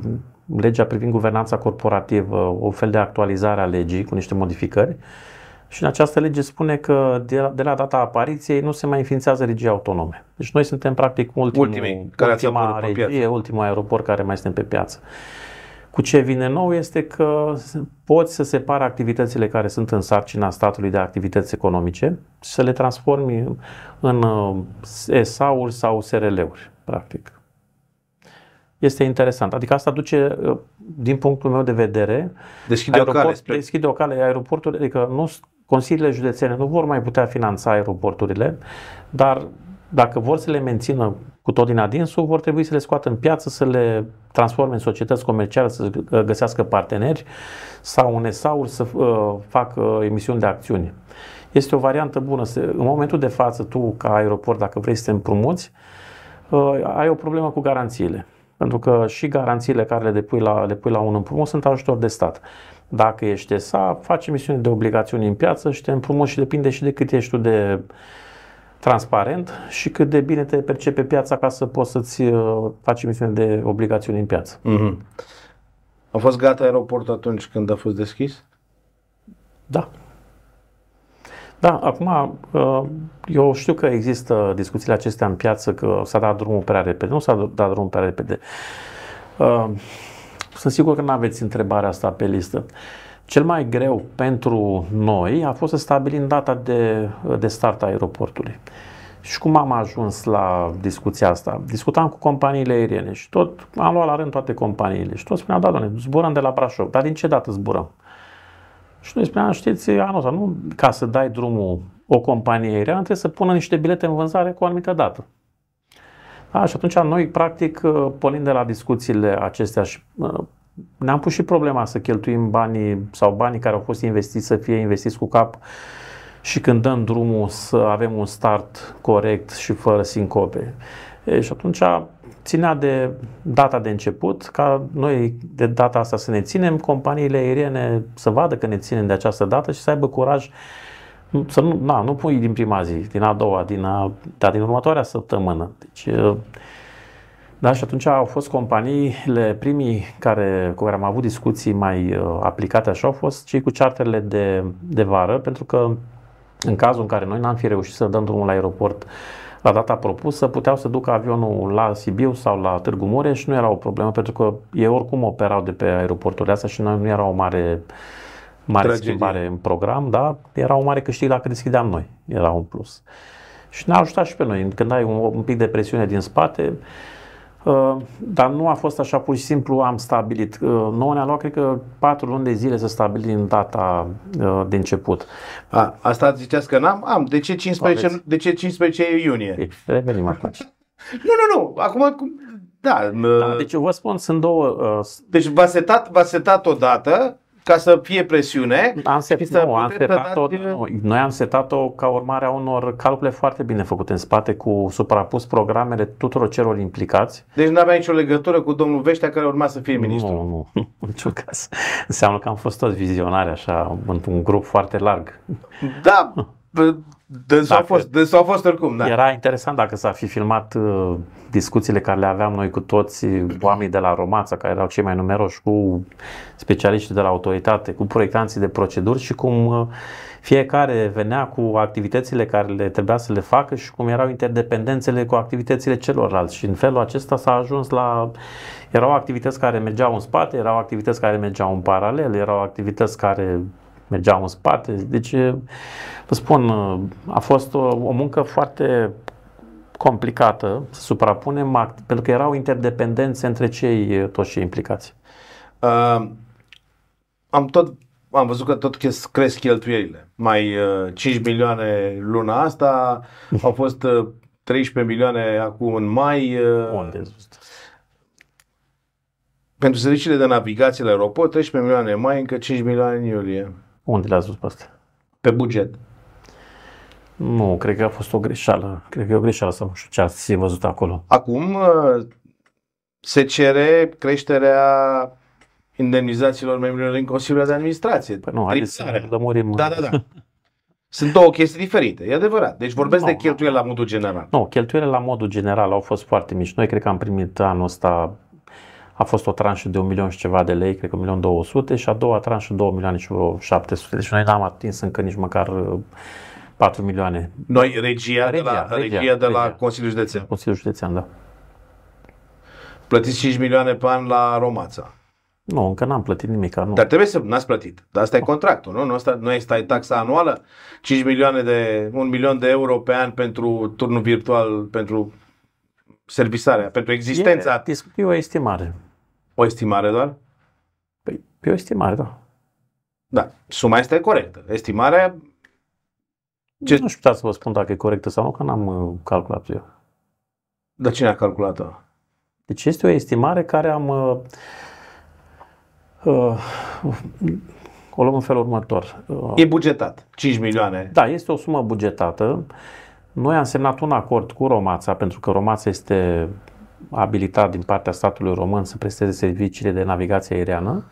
legea privind guvernanța corporativă, o fel de actualizare a legii cu niște modificări. Și în această lege spune că de la, de la data apariției nu se mai înființează regii autonome. Deci noi suntem practic ultimul, Ultimii, care ultima regie, ultimul aeroport care mai suntem pe piață. Cu ce vine nou este că poți să separi activitățile care sunt în sarcina statului de activități economice și să le transformi în SA-uri uh, sau SRL-uri, practic. Este interesant. Adică asta duce, uh, din punctul meu de vedere, deschide o cale, spre... deschide o cale aeroporturi, adică nu, consiliile județene nu vor mai putea finanța aeroporturile, dar dacă vor să le mențină cu tot din adinsul, vor trebui să le scoată în piață, să le transforme în societăți comerciale, să găsească parteneri sau în sau să uh, facă emisiuni de acțiuni. Este o variantă bună. În momentul de față, tu, ca aeroport, dacă vrei să te împrumuți, uh, ai o problemă cu garanțiile. Pentru că și garanțiile care le depui la, le pui la un împrumut sunt ajutor de stat. Dacă ești ESA, faci emisiuni de obligațiuni în piață și te împrumuți și depinde și de cât ești tu de transparent și cât de bine te percepe piața ca să poți să-ți uh, faci emisiune de obligațiuni în piață. Mm-hmm. A fost gata aeroportul atunci când a fost deschis? Da. Da, acum uh, eu știu că există discuțiile acestea în piață că s-a dat drumul prea repede. Nu s-a dat drumul prea repede. Uh, sunt sigur că nu aveți întrebarea asta pe listă. Cel mai greu pentru noi a fost să stabilim data de, de start a aeroportului. Și cum am ajuns la discuția asta? Discutam cu companiile aeriene și tot am luat la rând toate companiile și tot spuneau, da, doamne, zburăm de la Brașov, dar din ce dată zburăm? Și noi spuneam, știți, anul ăsta, nu ca să dai drumul o companie aeriană, trebuie să pună niște bilete în vânzare cu o anumită dată. Da, și atunci noi, practic, pornind de la discuțiile acestea și ne-am pus și problema să cheltuim banii sau banii care au fost investiți să fie investiți cu cap și când dăm drumul să avem un start corect și fără sincope. E, și atunci ținea de data de început, ca noi de data asta să ne ținem, companiile aeriene să vadă că ne ținem de această dată și să aibă curaj să nu, na, nu pui din prima zi, din a doua, din a, dar din următoarea săptămână. Deci da, și atunci au fost companiile, primii care, cu care am avut discuții mai uh, aplicate așa, au fost cei cu charterele de, de vară, pentru că în cazul în care noi n-am fi reușit să dăm drumul la aeroport la data propusă, puteau să ducă avionul la Sibiu sau la Târgu Mureș și nu era o problemă, pentru că ei oricum operau de pe aeroporturile astea și noi nu era o mare, mare Tragedie. schimbare în program, da? Era o mare câștig dacă deschideam noi, era un plus. Și ne-a ajutat și pe noi, când ai un, un pic de presiune din spate, Uh, dar nu a fost așa pur și simplu am stabilit. Uh, nouă ne-a luat, cred că, patru luni de zile să stabilim data uh, de început. A, asta ziceați că n-am? Am. De ce 15, de ce 15 iunie? Revenim atunci. nu, nu, nu. Acum, da. da. Deci vă spun, sunt două... Uh, deci v-a setat, v-a setat o dată ca să fie presiune. Am set, nu, am setat-o, nu, noi am setat-o ca urmare a unor calcule foarte bine făcute în spate cu suprapus programele tuturor celor implicați. Deci nu avea nicio legătură cu domnul Veștea care urma să fie ministru. Nu, nu, în niciun caz. Înseamnă că am fost toți vizionari așa, într-un grup foarte larg. Da, Dânsul a fost, dânsul a fost oricum, da. Era interesant dacă s-ar fi filmat uh, discuțiile care le aveam noi cu toți oamenii de la Romața, care erau cei mai numeroși, cu specialiștii de la autoritate, cu proiectanții de proceduri și cum uh, fiecare venea cu activitățile care le trebuia să le facă și cum erau interdependențele cu activitățile celorlalți. Și în felul acesta s-a ajuns la... Erau activități care mergeau în spate, erau activități care mergeau în paralel, erau activități care mergeau în spate. Deci, vă spun, a fost o, o muncă foarte complicată să suprapunem, pentru că erau interdependențe între cei toți cei implicați. Uh, am tot am văzut că tot cresc cheltuielile. Mai uh, 5 milioane luna asta, au fost uh, 13 milioane acum în mai. Uh, Unde? Pentru serviciile de navigație la aeroport, 13 milioane în mai, încă 5 milioane în iulie. Unde le-ați văzut pe astea? Pe buget. Nu, cred că a fost o greșeală. Cred că e o greșeală să nu știu ce ați văzut acolo. Acum uh, se cere creșterea indemnizațiilor membrilor în Consiliul de Administrație. Păi nu, haideți să lămurim. Da, da, da. Sunt două chestii diferite, e adevărat. Deci vorbesc no, de cheltuieli la modul general. Nu, cheltuielile la modul general au fost foarte mici. Noi cred că am primit anul ăsta a fost o tranșă de un milion și ceva de lei, cred că un milion 200 și a doua tranșă 2 milioane și 700. Deci noi n-am atins încă nici măcar 4 uh, milioane. Noi, regia, regia, de la, regia, regia de la regia. Consiliul Județean. Consiliul Județean, da. Plătiți 5 milioane pe an la Romața. Nu, încă n-am plătit nimic. Nu. Dar trebuie să, n-ați plătit. Dar asta e contractul, nu? Nu, asta, nu este taxa anuală? 5 milioane de, 1 milion de euro pe an pentru turnul virtual, pentru servisarea, pentru existența. E, e o estimare. O estimare doar? Păi, pe o estimare, da. Da, suma este corectă. Estimarea... Ce... Nu știu să vă spun dacă e corectă sau nu, că n-am uh, calculat eu. Dar cine a calculat-o? Deci este o estimare care am... Uh, uh, o luăm în felul următor. Uh, e bugetat, 5 milioane. Da, este o sumă bugetată. Noi am semnat un acord cu Romața, pentru că Romața este abilitat din partea statului român să presteze serviciile de navigație aeriană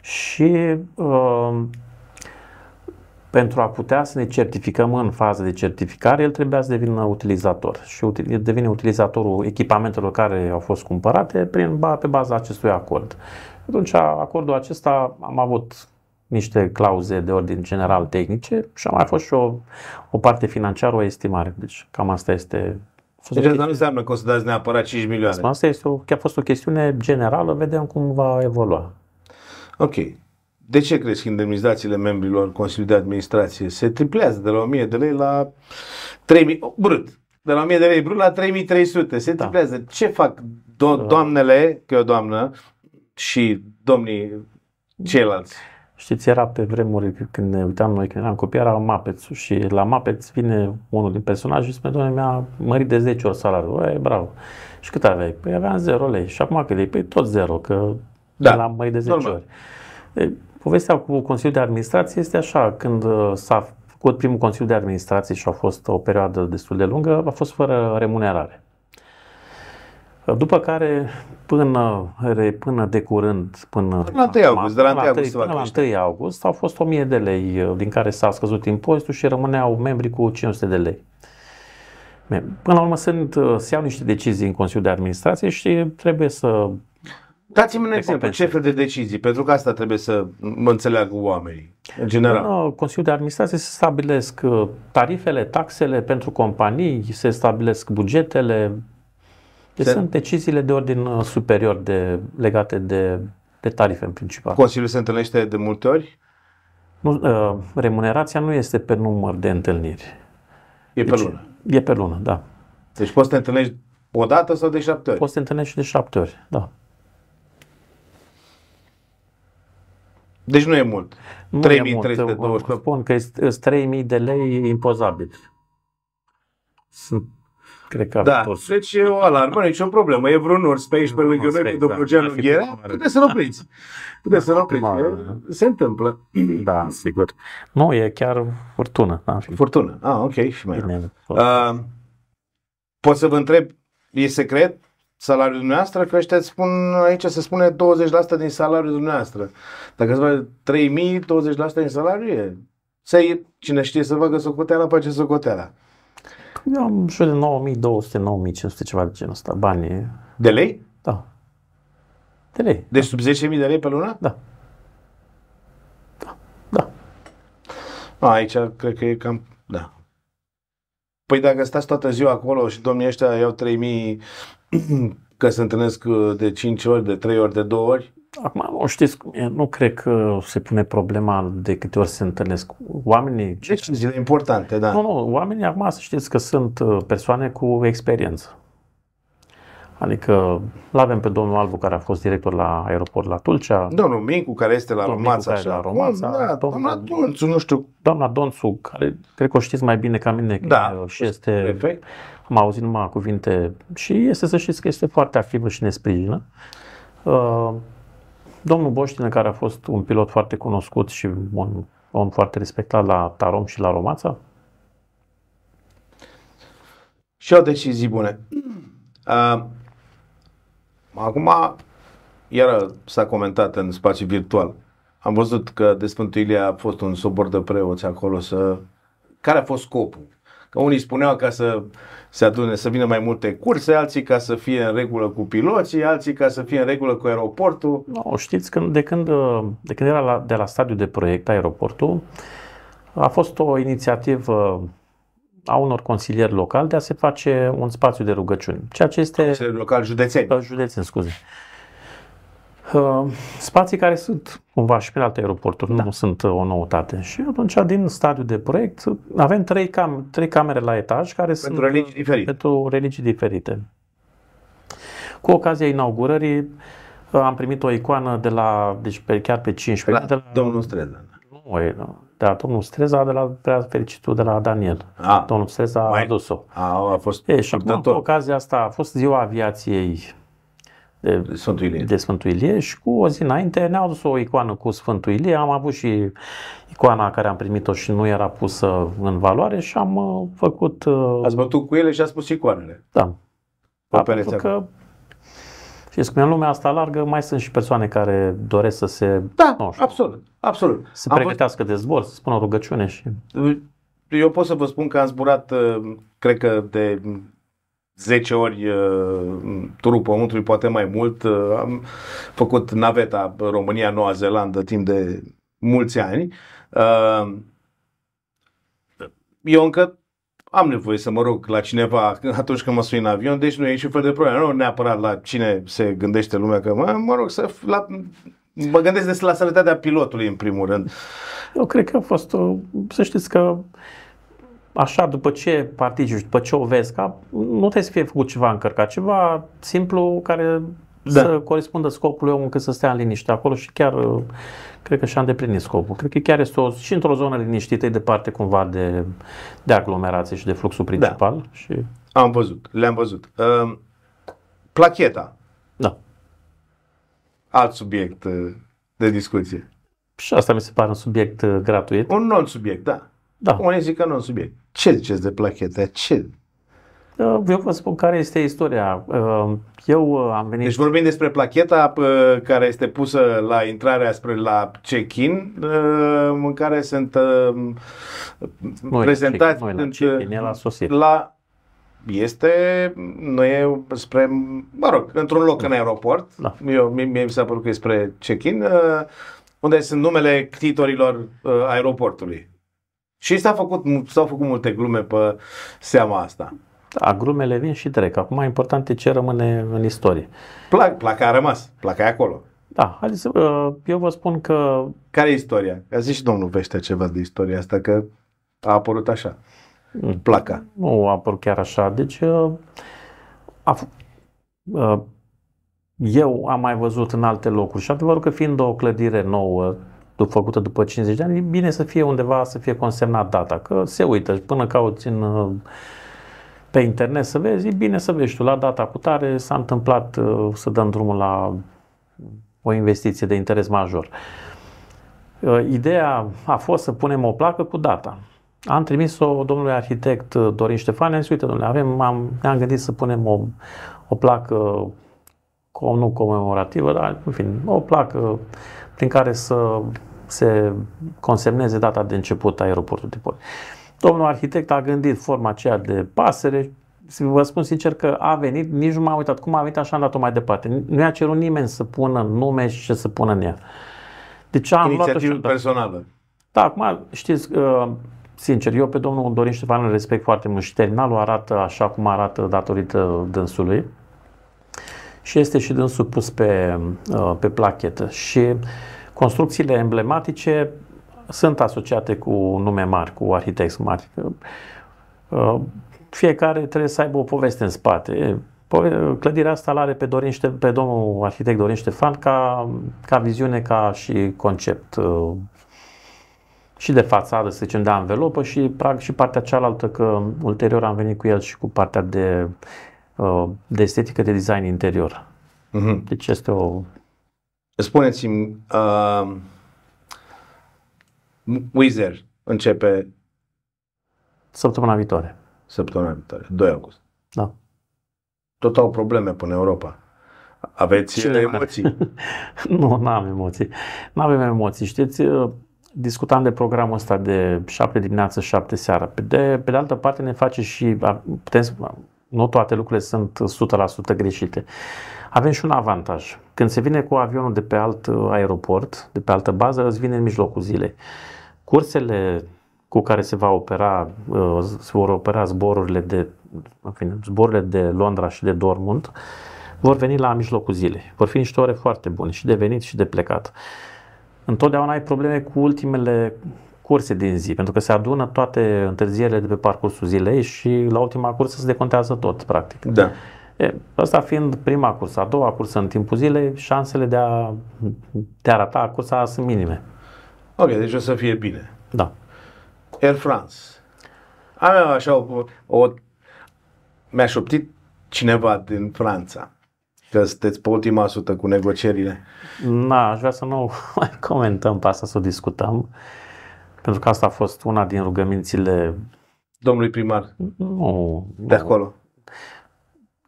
și uh, pentru a putea să ne certificăm în fază de certificare, el trebuia să devină utilizator și devine utilizatorul echipamentelor care au fost cumpărate prin, pe baza acestui acord. Atunci, acordul acesta am avut niște clauze de ordin general tehnice și a mai fost și o, o parte financiară, o estimare. Deci cam asta este deci asta nu înseamnă că o să dați neapărat 5 milioane. Asta este o, chiar a fost o chestiune generală, vedem cum va evolua. Ok. De ce crezi că indemnizațiile membrilor Consiliului de Administrație se triplează de la 1000 de lei la 3000, oh, brut, de la 1000 de lei brut la 3300, se da. triplează. Ce fac do- da. doamnele, că e o doamnă, și domnii ceilalți? Știți, era pe vremuri când ne uitam noi, când eram copii, era Muppets și la Muppets vine unul din personaje și spune, doamne, mi-a mărit de 10 ori salariul. E, bravo. Și cât aveai? Păi aveam 0 lei. Și acum cât e? Păi tot 0, că da. l-am mărit de 10 Normal. ori. E, povestea cu Consiliul de Administrație este așa, când uh, s-a făcut primul Consiliu de Administrație și a fost o perioadă destul de lungă, a fost fără remunerare. După care, până, până de curând, până, până la 1 august, de la 1 august, până la 1 august, au fost 1000 de lei, din care s-a scăzut impozitul și rămâneau membri cu 500 de lei. Până la urmă sunt, se iau niște decizii în Consiliul de Administrație și trebuie să Dați-mi un exemplu, ce fel de decizii? Pentru că asta trebuie să mă înțeleagă oamenii, în general. În Consiliul de Administrație se stabilesc uh, tarifele, taxele pentru companii, se stabilesc bugetele, deci se... sunt deciziile de ordin uh, superior de, legate de, de tarife în principal. Consiliul se întâlnește de multe ori? Nu, uh, remunerația nu este pe număr de întâlniri. E deci, pe lună? E pe lună, da. Deci poți să te întâlnești O dată sau de șapte ori? Poți să te întâlnești și de șapte ori, da. Deci nu e mult. Nu 3320. Vă spun că sunt 3000 de lei impozabil. Sunt, cred că Da, toți. deci e o alarmă, nici o problemă. E vreun urs pe aici, pe lângă noi, cu domnul Geanu Ar fi Gherea, prima oară. puteți să-l opriți. Puteți să-l opriți. Prima E- oară. Se întâmplă. Da, sigur. Nu, e chiar furtună. Da, fi Furtună. Ah, ok, și mai rău. bine. Uh, pot să vă întreb, e secret salariul dumneavoastră? Că ăștia îți spun, aici se spune 20% din salariul dumneavoastră. Dacă îți faci 3000, 20% din salariu e. Să e, cine știe să facă socoteala, face socoteala. Eu am în jur de 9200, 9500, ceva de genul ăsta, bani. De lei? Da. De lei. Deci sub 10.000 de lei pe lună? Da. Da. Da. A, aici cred că e cam, da. Păi dacă stați toată ziua acolo și domnii ăștia iau 3000 că se întâlnesc uh, de 5 ori, de 3 ori, de 2 ori, Acum, o știți, cum e, nu cred că se pune problema de câte ori se întâlnesc oamenii. deciziile importante, da. Nu, nu, oamenii acum să știți că sunt uh, persoane cu experiență. Adică l avem pe domnul Albu care a fost director la aeroport la Tulcea, Domnul Mincu, care este la Domnul Romața, Mincu, care așa. e la Romața, da, domnul- doamna Donțu, nu știu, doamna Donțu, care cred că o știți mai bine ca mine, că Da, e- și este, prefect. am auzit numai cuvinte și este să știți că este foarte activă și ne sprijină. Uh, Domnul Boștine, care a fost un pilot foarte cunoscut și un om foarte respectat la Tarom și la Romața, Și au decizii bune. Uh, acum, iară s-a comentat în spațiu virtual. Am văzut că de Sfântul Ilie a fost un sobor de preoți acolo să... Care a fost scopul? Că unii spuneau ca să se adune, să vină mai multe curse, alții ca să fie în regulă cu piloții, alții ca să fie în regulă cu aeroportul. No, știți, când, de, când, uh, de când era la, de la stadiul de proiect aeroportul, a fost o inițiativă a unor consilieri locali de a se face un spațiu de rugăciuni, ceea ce este Consiliul local județeni. uh, județen, scuze. Uh, spații care sunt cumva și pe alte aeroporturi, da. nu sunt uh, o noutate. Și atunci, din stadiul de proiect, avem trei, cam, trei camere la etaj care sunt Pentru religii uh, diferite. pentru religii diferite. Cu ocazia inaugurării uh, am primit o icoană de la, deci pe, chiar pe 15, La de la, domnul Streza. nu, e, nu, de la domnul Streza, de la prea fericitul de la Daniel. A, Domnul Streza a Mai- adus-o. a, a fost E, și acum, cu purtător ocazia asta a fost ziua aviației de, de Sfântul Ilie. de Sfântul Ilie și cu o zi înainte ne-au adus o icoană cu Sfântul Ilie. Am avut și icoana care am primit-o și nu era pusă în valoare și am uh, făcut... Uh, Ați bătut cu ele și ați spus icoanele. da. Pe Da, pereți pentru că știți cum e în lumea asta largă, mai sunt și persoane care doresc să se, Da, nu știu, absolut, absolut. să Am pregătească de zbor, să spună o rugăciune și... fost- eu pot să vă spun că am zburat, uh, cred că de 10 ori uh, turul Pământului, poate mai mult. Uh, Am făcut naveta România-Noua Zeelandă timp de mulți ani. Uh, Eu încă am nevoie să mă rog la cineva atunci când mă sui în avion, deci nu e niciun fel de problemă. Nu neapărat la cine se gândește lumea că mă, mă rog să la, mă gândesc des la sănătatea pilotului în primul rând. Eu cred că a fost, o, să știți că așa, după ce participi, după ce o vezi, ca, nu trebuie să fie făcut ceva încărcat, ceva simplu care Da. să corespundă scopului omului încât să stea în liniște acolo și chiar uh, cred că și-a îndeplinit scopul. Cred că chiar este o, și într-o zonă liniștită, e departe cumva de, de aglomerație și de fluxul principal. Și, Am văzut, le-am văzut. Uh, placheta, da. alt subiect uh, de discuție. Și asta mi se pare un subiect uh, gratuit. Un non-subiect, da. Da. Unii zic că non-subiect. Ce ziceți de plachete? Ce? Uh, Eu vă spun care este istoria. Uh, Eu uh, am venit... Deci vorbim despre placheta uh, care este pusă la intrarea spre la check-in, uh, în care sunt uh, Noi la prezentați check- noi la sunt, check-in, e la sosire. la este, nu e spre, mă rog, într-un loc în aeroport. Da. Eu, mie, mie mi s-a părut că e spre check-in, uh, unde sunt numele ctitorilor uh, aeroportului. Și s-a făcut, s-au făcut multe glume pe seama asta. Da, glumele vin și trec. Acum important e ce rămâne în istorie. Plac, placa a rămas, placa e acolo. Da, haideți să, uh, eu vă spun că Care e istoria? A zis și domnul Veștea ceva de istoria asta, că a apărut așa. Mm. Placa. nu a apărut chiar așa. Deci uh, a, uh, eu am mai văzut în alte locuri și adevărul că fiind o clădire nouă, făcută după 50 de ani, e bine să fie undeva, să fie consemnat data, că se uită și până cauți în, uh, pe internet să vezi, e bine să vezi tu, la data cu tare s-a întâmplat uh, să dăm drumul la o investiție de interes major. Uh, ideea a fost să punem o placă cu data. Am trimis-o domnului arhitect Dorin Ștefan, am zis, uite, domnule, avem, am, ne-am gândit să punem o, o placă nu comemorativă, dar, în fin, o placă prin care să se consemneze data de început a aeroportului de port. Domnul arhitect a gândit forma aceea de pasăre, vă spun sincer că a venit, nici nu m-am uitat cum a venit, așa am dat-o mai departe. Nu i-a cerut nimeni să pună nume și ce să pună în ea. Deci am Inițiativă luat personală. Da, acum știți, uh, sincer, eu pe domnul Dorin Ștefan îl respect foarte mult și terminalul arată așa cum arată datorită dânsului și este și dânsul pus pe, uh, pe plachetă. Și construcțiile emblematice sunt asociate cu nume mari, cu arhitecți mari. Uh, fiecare trebuie să aibă o poveste în spate. Clădirea asta are pe, Dorin pe domnul arhitect Dorin Ștefan ca, ca viziune, ca și concept uh, și de fațadă, să zicem, de anvelopă și, prag, și partea cealaltă, că ulterior am venit cu el și cu partea de Uh, de estetică de design interior. Uh-huh. Deci este o... Spuneți-mi, uh, Wizer începe săptămâna viitoare. Săptămâna viitoare, 2 august. Da. Tot au probleme până Europa. Aveți Cine emoții? nu, nu am emoții. Nu avem emoții. Știți, uh, discutam de programul ăsta de 7 dimineață, 7 seara. Pe de, pe de altă parte ne face și, putem, nu toate lucrurile sunt 100% greșite. Avem și un avantaj. Când se vine cu avionul de pe alt uh, aeroport, de pe altă bază, îți vine în mijlocul zilei. Cursele cu care se va opera, uh, se vor opera zborurile de, în fine, zborurile de Londra și de Dortmund, vor veni la mijlocul zilei. Vor fi niște ore foarte bune și de venit și de plecat. Întotdeauna ai probleme cu ultimele curse din zi, pentru că se adună toate întârzierile de pe parcursul zilei și la ultima cursă se decontează tot, practic. Da. E, asta fiind prima cursă, a doua cursă în timpul zilei, șansele de a, de a rata cursa sunt minime. Ok, deci o să fie bine. Da. Air France. Am așa o, o mi-a șoptit cineva din Franța că sunteți pe ultima sută cu negocierile. Na, aș vrea să nu mai comentăm pe asta, să o discutăm. Pentru că asta a fost una din rugămințile domnului primar. Nu, de acolo.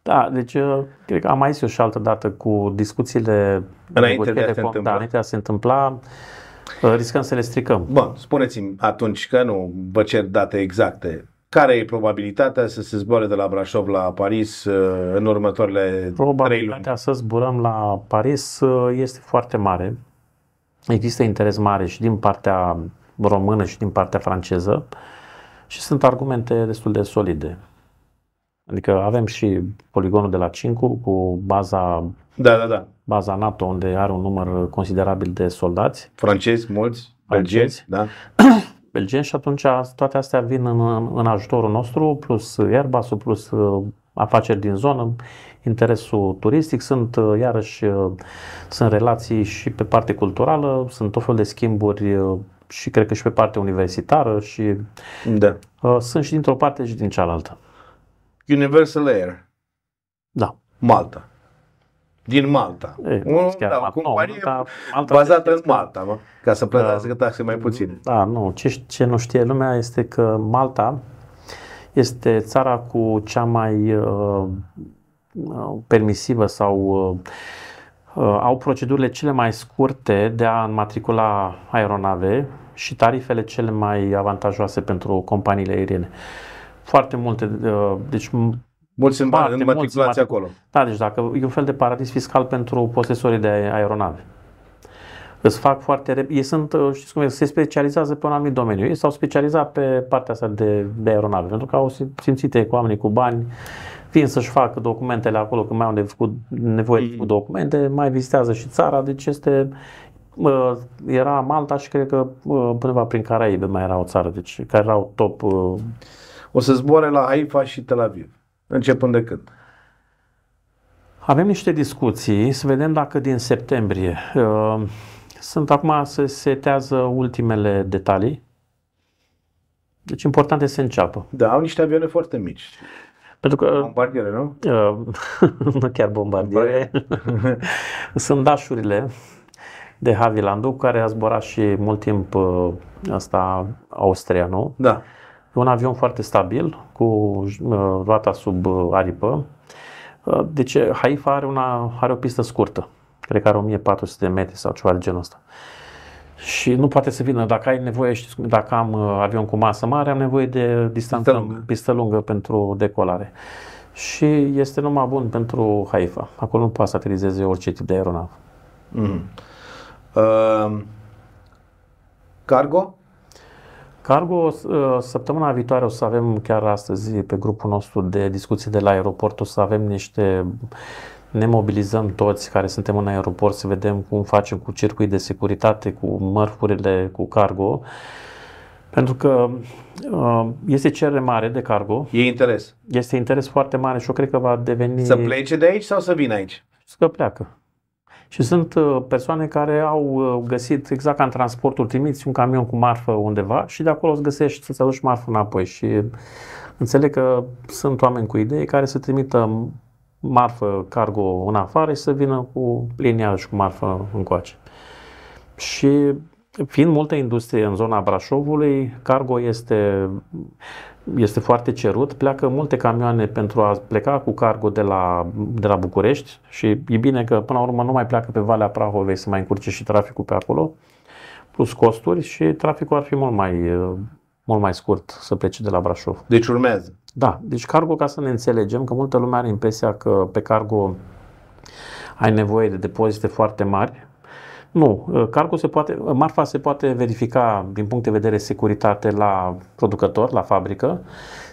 Da, deci uh, cred că am mai zis eu și altă dată cu discuțiile înainte de a se întâmpla. Da, înainte de a se întâmpla, uh, riscăm să le stricăm. Bun, spuneți-mi atunci că nu vă cer date exacte. Care e probabilitatea să se zboare de la Brașov la Paris uh, în următoarele Probabilitatea să zburăm la Paris este foarte mare. Există interes mare și din partea română și din partea franceză și sunt argumente destul de solide. Adică avem și poligonul de la Cincu cu baza, da, da, da. baza NATO unde are un număr considerabil de soldați. Francezi, mulți, belgeni, da. belgeni și atunci toate astea vin în, în ajutorul nostru, plus Airbus, plus uh, afaceri din zonă, interesul turistic, sunt uh, iarăși uh, sunt relații și pe parte culturală, sunt tot fel de schimburi și cred că și pe partea universitară și da. uh, sunt și dintr-o parte și din cealaltă. Universal Air. Da. Malta. Din Malta. E, Un, da, o companie no, Malta, bazată în Malta, mă, ca să plătească da, taxe mai puține. Da, nu. Ce, ce nu știe lumea este că Malta este țara cu cea mai uh, uh permisivă sau uh, Uh, au procedurile cele mai scurte de a înmatricula aeronave și tarifele cele mai avantajoase pentru companiile aeriene. Foarte multe, uh, deci Mulți sunt bani înmatriculați acolo. Da, deci dacă e un fel de paradis fiscal pentru posesorii de aeronave. Îți fac foarte repede. Ei sunt, uh, știți cum e, se specializează pe un anumit domeniu. Ei s-au specializat pe partea asta de, de aeronave, pentru că au simțit cu oamenii cu bani, fiind să-și facă documentele acolo, când mai au nevoie, nevoie mm. de documente, mai vizitează și țara, deci este era Malta și cred că până prin Caraibe mai era o țară, deci care erau top. O să zboare la Haifa și Tel Aviv, începând de când? Avem niște discuții, să vedem dacă din septembrie. Uh, sunt acum să se setează ultimele detalii. Deci important este să înceapă. Da, au niște avioane foarte mici. Pentru că, bombardiere, nu? Uh, nu chiar bombardiere. Sunt dașurile de Havilandu, care a zburat și mult timp uh, asta Austria, nu? Da. E un avion foarte stabil, cu uh, roata sub uh, aripă. Uh, deci Haifa are, una, are o pistă scurtă, cred că are 1400 de metri sau ceva de genul ăsta. Și nu poate să vină, dacă ai nevoie, știți, dacă am uh, avion cu masă mare, am nevoie de distanță, pistă lungă, pistă lungă pentru decolare. Și este numai bun pentru Haifa. Acolo nu poate să aterizeze orice tip de aeronavă. Mm. Uh, cargo? Cargo, uh, săptămâna viitoare o să avem chiar astăzi pe grupul nostru de discuții de la aeroport, o să avem niște ne mobilizăm toți care suntem în aeroport să vedem cum facem cu circuit de securitate, cu mărfurile, cu cargo. Pentru că uh, este cerere mare de cargo. E interes. Este interes foarte mare și eu cred că va deveni... Să plece de aici sau să vină aici? Să pleacă. Și sunt uh, persoane care au uh, găsit, exact ca în transportul, trimiți un camion cu marfă undeva și de acolo îți găsești să-ți aduci marfă înapoi. Și înțeleg că sunt oameni cu idei care să trimită marfă cargo în afară și să vină cu linia și cu marfă încoace. Și fiind multă industrie în zona Brașovului, cargo este, este foarte cerut. Pleacă multe camioane pentru a pleca cu cargo de la, de la București și e bine că până la urmă nu mai pleacă pe Valea Prahovei să mai încurce și traficul pe acolo, plus costuri și traficul ar fi mult mai, mult mai scurt să plece de la Brașov. Deci urmează. Da, deci cargo, ca să ne înțelegem, că multă lume are impresia că pe cargo ai nevoie de depozite foarte mari. Nu, cargo se poate, marfa se poate verifica din punct de vedere securitate la producător, la fabrică,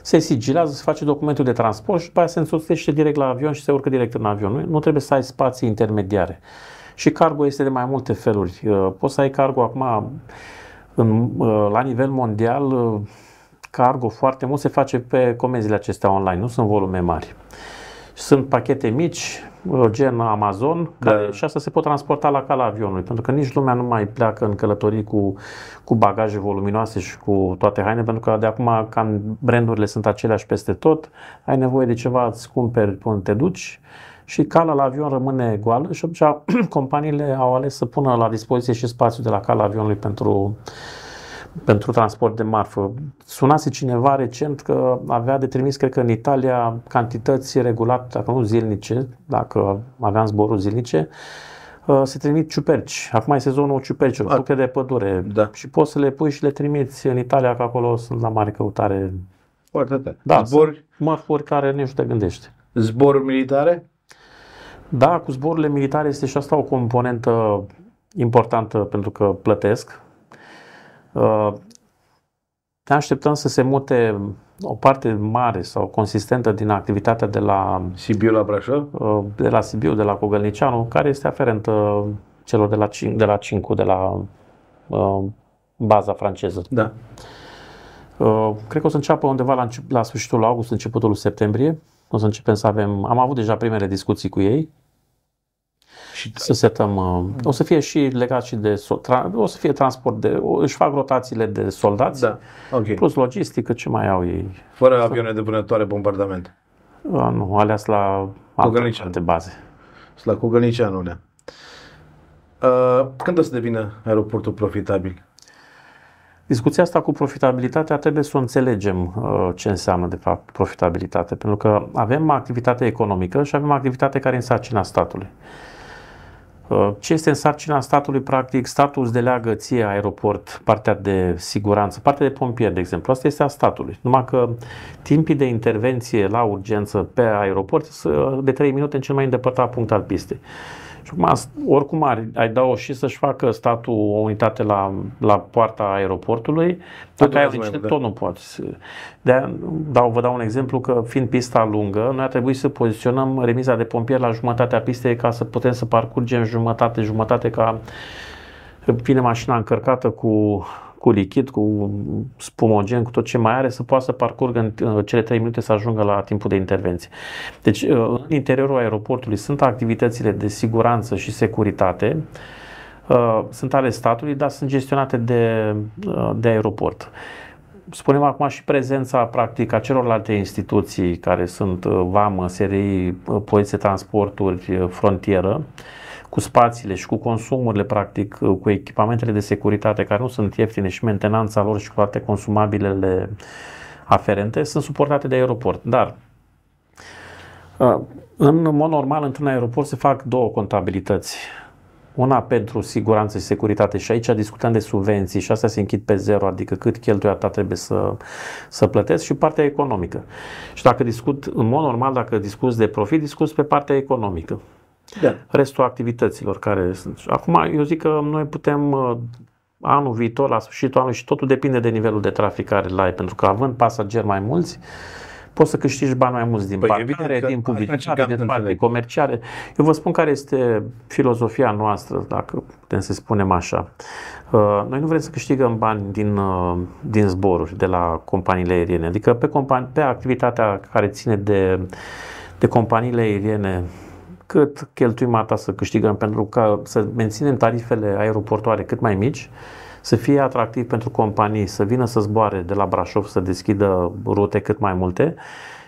se sigilează, se face documentul de transport și după aia se însoțește direct la avion și se urcă direct în avion. Nu, nu trebuie să ai spații intermediare. Și cargo este de mai multe feluri. Poți să ai cargo acum în, la nivel mondial, cargo foarte mult se face pe comenzile acestea online, nu sunt volume mari. Sunt pachete mici, gen Amazon, da. care și asta se pot transporta la cala avionului, pentru că nici lumea nu mai pleacă în călătorii cu, cu bagaje voluminoase și cu toate haine, pentru că de acum, cam brandurile sunt aceleași peste tot, ai nevoie de ceva, îți cumperi până te duci și cala la avion rămâne goală și atunci companiile au ales să pună la dispoziție și spațiu de la cala avionului pentru pentru transport de marfă. Sunase cineva recent că avea de trimis, cred că în Italia, cantități regulate, dacă nu zilnice, dacă aveam zboruri zilnice, uh, se trimit ciuperci. Acum e sezonul ciupercilor, fructe de pădure. Da. Și poți să le pui și le trimiți în Italia, că acolo sunt la mare căutare. Foarte tare. Da, zboruri? mărfuri care nici nu te gândești. Zboruri militare? Da, cu zborurile militare este și asta o componentă importantă pentru că plătesc Uh, ne așteptăm să se mute o parte mare sau consistentă din activitatea de la Sibiu la Brașov? Uh, de la Sibiu, de la Cogălnicianu, care este aferentă celor de la, de la Cincu, de la uh, baza franceză. Da. Uh, cred că o să înceapă undeva la, la sfârșitul august, începutul septembrie. O să începem să avem, am avut deja primele discuții cu ei și să setăm, uh, o să fie și legat și de, o să fie transport de, își fac rotațiile de soldați, da. okay. plus logistică, ce mai au ei. Fără avioane de vânătoare bombardament. A, nu, aleas la alte, alte baze. La Cogălnicianu, da. Uh, când o să devină aeroportul profitabil? Discuția asta cu profitabilitatea trebuie să o înțelegem uh, ce înseamnă de fapt profitabilitate, pentru că avem activitate economică și avem activitate care însarcina statului. Uh, ce este în sarcina statului, practic, statul îți deleagă ție aeroport partea de siguranță, partea de pompier, de exemplu. Asta este a statului. Numai că timpii de intervenție la urgență pe aeroport sunt de 3 minute în cel mai îndepărtat punct al pistei. Și acum, oricum ar, ai da-o și să-și facă statul o unitate la, la poarta aeroportului, dacă ai un tot nu poți. De dau, vă dau un exemplu că fiind pista lungă, noi ar trebui să poziționăm remiza de pompieri la jumătatea pistei ca să putem să parcurgem jumătate, jumătate ca vine mașina încărcată cu cu lichid, cu spumogen, cu tot ce mai are, să poată să parcurgă în cele 3 minute să ajungă la timpul de intervenție. Deci, în interiorul aeroportului sunt activitățile de siguranță și securitate, sunt ale statului, dar sunt gestionate de, de aeroport spunem acum și prezența practic a celorlalte instituții care sunt VAMă, SRI, Poliție Transporturi, Frontieră, cu spațiile și cu consumurile, practic, cu echipamentele de securitate care nu sunt ieftine și mentenanța lor și cu toate consumabilele aferente, sunt suportate de aeroport. Dar în mod normal, într-un aeroport se fac două contabilități. Una pentru siguranță și securitate și aici discutăm de subvenții și astea se închid pe zero, adică cât cheltuia ta trebuie să, să plătesc și partea economică. Și dacă discut, în mod normal, dacă discuți de profit, discuți pe partea economică. Da. Restul activităților care sunt. Acum, eu zic că noi putem uh, anul viitor, la sfârșitul anului, și totul depinde de nivelul de trafic care îl ai, pentru că având pasageri mai mulți, poți să câștigi bani mai mulți din păi, parcare, din publicitate, din partea comerciale. Eu vă spun care este filozofia noastră, dacă putem să spunem așa. Uh, noi nu vrem să câștigăm bani din, uh, din zboruri de la companiile aeriene, adică pe, compani- pe activitatea care ține de, de companiile aeriene cât cheltuim ata să câștigăm pentru că să menținem tarifele aeroportoare cât mai mici, să fie atractiv pentru companii, să vină să zboare de la Brașov, să deschidă rute cât mai multe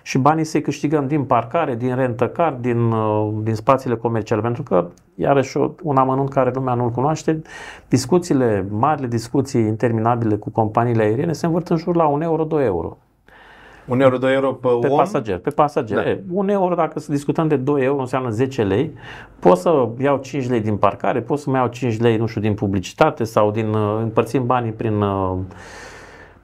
și banii să câștigăm din parcare, din rentăcar, din, uh, din spațiile comerciale, pentru că, iarăși, un amănunt care lumea nu-l cunoaște, discuțiile, marile discuții interminabile cu companiile aeriene se învârt în jur la 1 euro, 2 euro. Un euro, 2 euro pe, pe om? pasager. Pe pasager. Da. E, un euro, dacă să discutăm de 2 euro, înseamnă 10 lei. Pot să iau 5 lei din parcare, pot să mai iau 5 lei, nu știu, din publicitate sau din uh, împărțim banii prin, uh,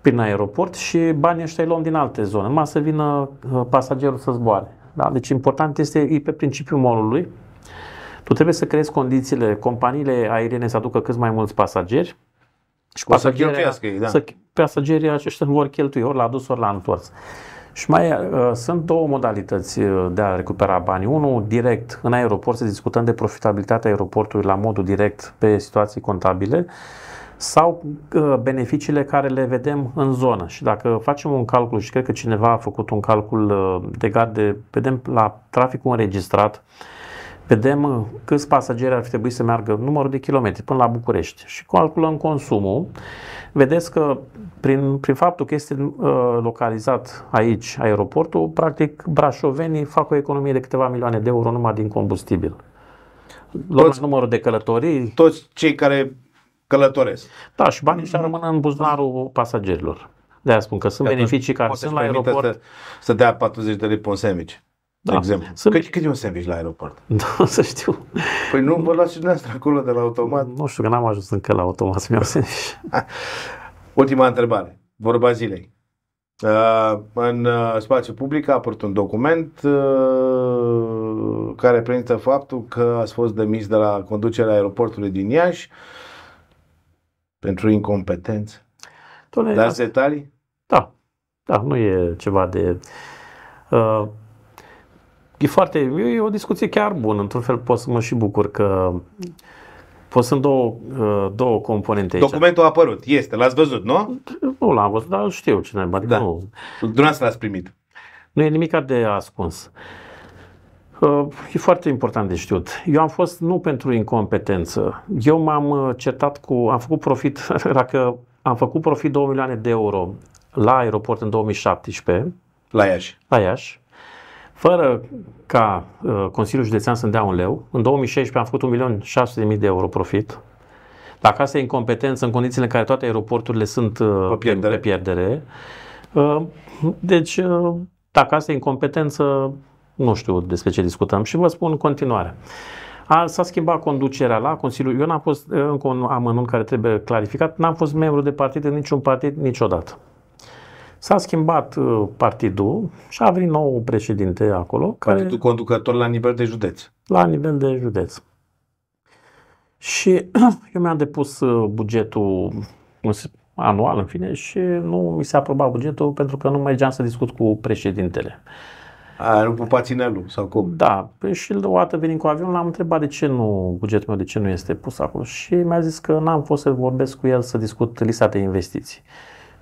prin aeroport și banii ăștia îi luăm din alte zone. Numai să vină uh, pasagerul să zboare. Da? Deci important este e pe principiul molului. Tu trebuie să creezi condițiile, companiile aeriene să aducă cât mai mulți pasageri, și o să cheltuiască ei, da. Să, pasagerii aceștia vor cheltui ori la dus, ori la întors. Și mai uh, sunt două modalități uh, de a recupera banii. Unul direct în aeroport, să discutăm de profitabilitatea aeroportului la modul direct pe situații contabile sau uh, beneficiile care le vedem în zonă. Și dacă facem un calcul, și cred că cineva a făcut un calcul uh, legat de, vedem la traficul înregistrat, uh, vedem uh, câți pasageri ar fi trebuit să meargă numărul de kilometri până la București și calculăm consumul, vedeți că prin, prin faptul că este uh, localizat aici aeroportul, practic brașovenii fac o economie de câteva milioane de euro numai din combustibil. Toți, numărul de călătorii. Toți cei care călătoresc. Da, și banii ăștia rămân în buzunarul pasagerilor. De aia spun că sunt beneficii care sunt la aeroport. Să, să dea 40 de lei pe un sandwich. Da. De exemplu. Sunt... Cât, cât e un sandwich la aeroport? Da, să știu. Păi nu vă luați și dumneavoastră acolo de la automat? Nu știu, că n-am ajuns încă la automat să-mi iau sandwich. Ultima întrebare. Vorba zilei. Uh, în uh, spațiu public a apărut un document uh, care prezintă faptul că ați fost demis de la conducerea aeroportului din Iași pentru incompetență. Dați detalii? Da. Da, nu e ceva de... Uh, E foarte, e o discuție chiar bună, într-un fel pot să mă și bucur că pot sunt două, uh, două componente aici. Documentul a apărut, este, l-ați văzut, nu? Nu l-am văzut, dar știu cine adică da. nu. Dumneavoastră l-ați primit. Nu e nimic de ascuns. Uh, e foarte important de știut. Eu am fost nu pentru incompetență. Eu m-am uh, certat cu, am făcut profit, dacă am făcut profit 2 milioane de euro la aeroport în 2017. La Iași. La Iași fără ca uh, Consiliul Județean să-mi dea un leu. În 2016 am făcut 1.600.000 de euro profit. Dacă asta e incompetență în condițiile în care toate aeroporturile sunt uh, pe pierdere, pe pierdere uh, deci uh, dacă asta e incompetență, nu știu despre ce discutăm și vă spun în continuare. A, s-a schimbat conducerea la Consiliul. Eu n-am fost, uh, încă un amănunt care trebuie clarificat, n-am fost membru de partid în niciun partid niciodată. S-a schimbat uh, partidul și a venit nou președinte acolo. Partidul care, conducător la nivel de județ. La nivel de județ. Și eu mi-am depus uh, bugetul anual, în fine, și nu mi s-a aprobat bugetul pentru că nu mergeam să discut cu președintele. A, nu pupați inelul sau cum? Da, păi și o dată venind cu avion l-am întrebat de ce nu, bugetul meu de ce nu este pus acolo și mi-a zis că n-am fost să vorbesc cu el să discut lista de investiții.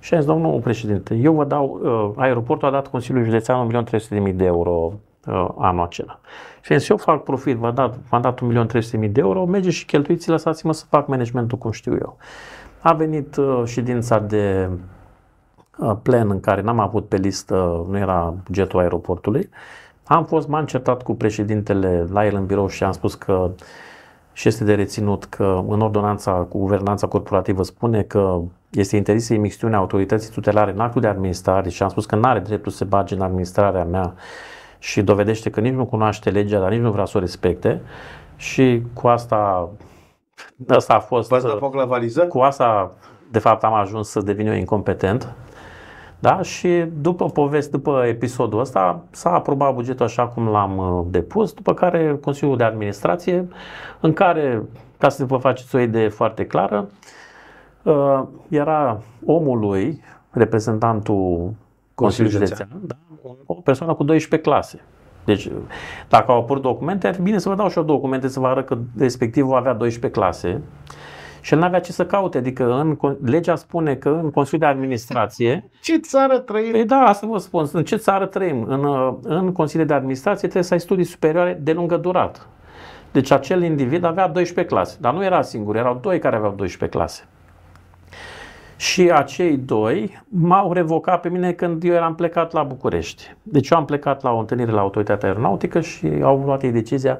Și a zis, domnul președinte, eu vă dau, uh, aeroportul a dat Consiliul Județean 1.300.000 de euro uh, anul acela. Și zis, eu fac profit, v-am dat, v-am dat 1.300.000 de euro, merge și cheltuiți, lăsați-mă să fac managementul cum știu eu. A venit uh, ședința de uh, plen în care n-am avut pe listă, nu era bugetul aeroportului. Am fost, m-am certat cu președintele la el în birou și am spus că și este de reținut că în ordonanța cu guvernanța corporativă spune că este interzisă emisiunea autorității tutelare în actul de administrare și am spus că nu are dreptul să se bage în administrarea mea și dovedește că nici nu cunoaște legea, dar nici nu vrea să o respecte și cu asta asta a fost... V-ați dat foc la valiză? Cu asta, de fapt, am ajuns să devin eu incompetent. Da? Și după poveste, după episodul ăsta, s-a aprobat bugetul așa cum l-am uh, depus, după care Consiliul de Administrație, în care, ca să vă faceți o idee foarte clară, uh, era omul lui, reprezentantul Consiliului Județean, da? o persoană cu 12 clase. Deci, dacă au apărut documente, ar fi bine să vă dau și eu documente să vă arăt că respectivul avea 12 clase și el nu avea ce să caute. Adică în, legea spune că în Consiliul de Administrație... Ce țară trăim? Păi da, asta vă spun. În ce țară trăim? În, în Consiliul de Administrație trebuie să ai studii superioare de lungă durată. Deci acel individ avea 12 clase, dar nu era singur, erau doi care aveau 12 clase. Și acei doi m-au revocat pe mine când eu eram plecat la București. Deci eu am plecat la o întâlnire la Autoritatea Aeronautică și au luat ei decizia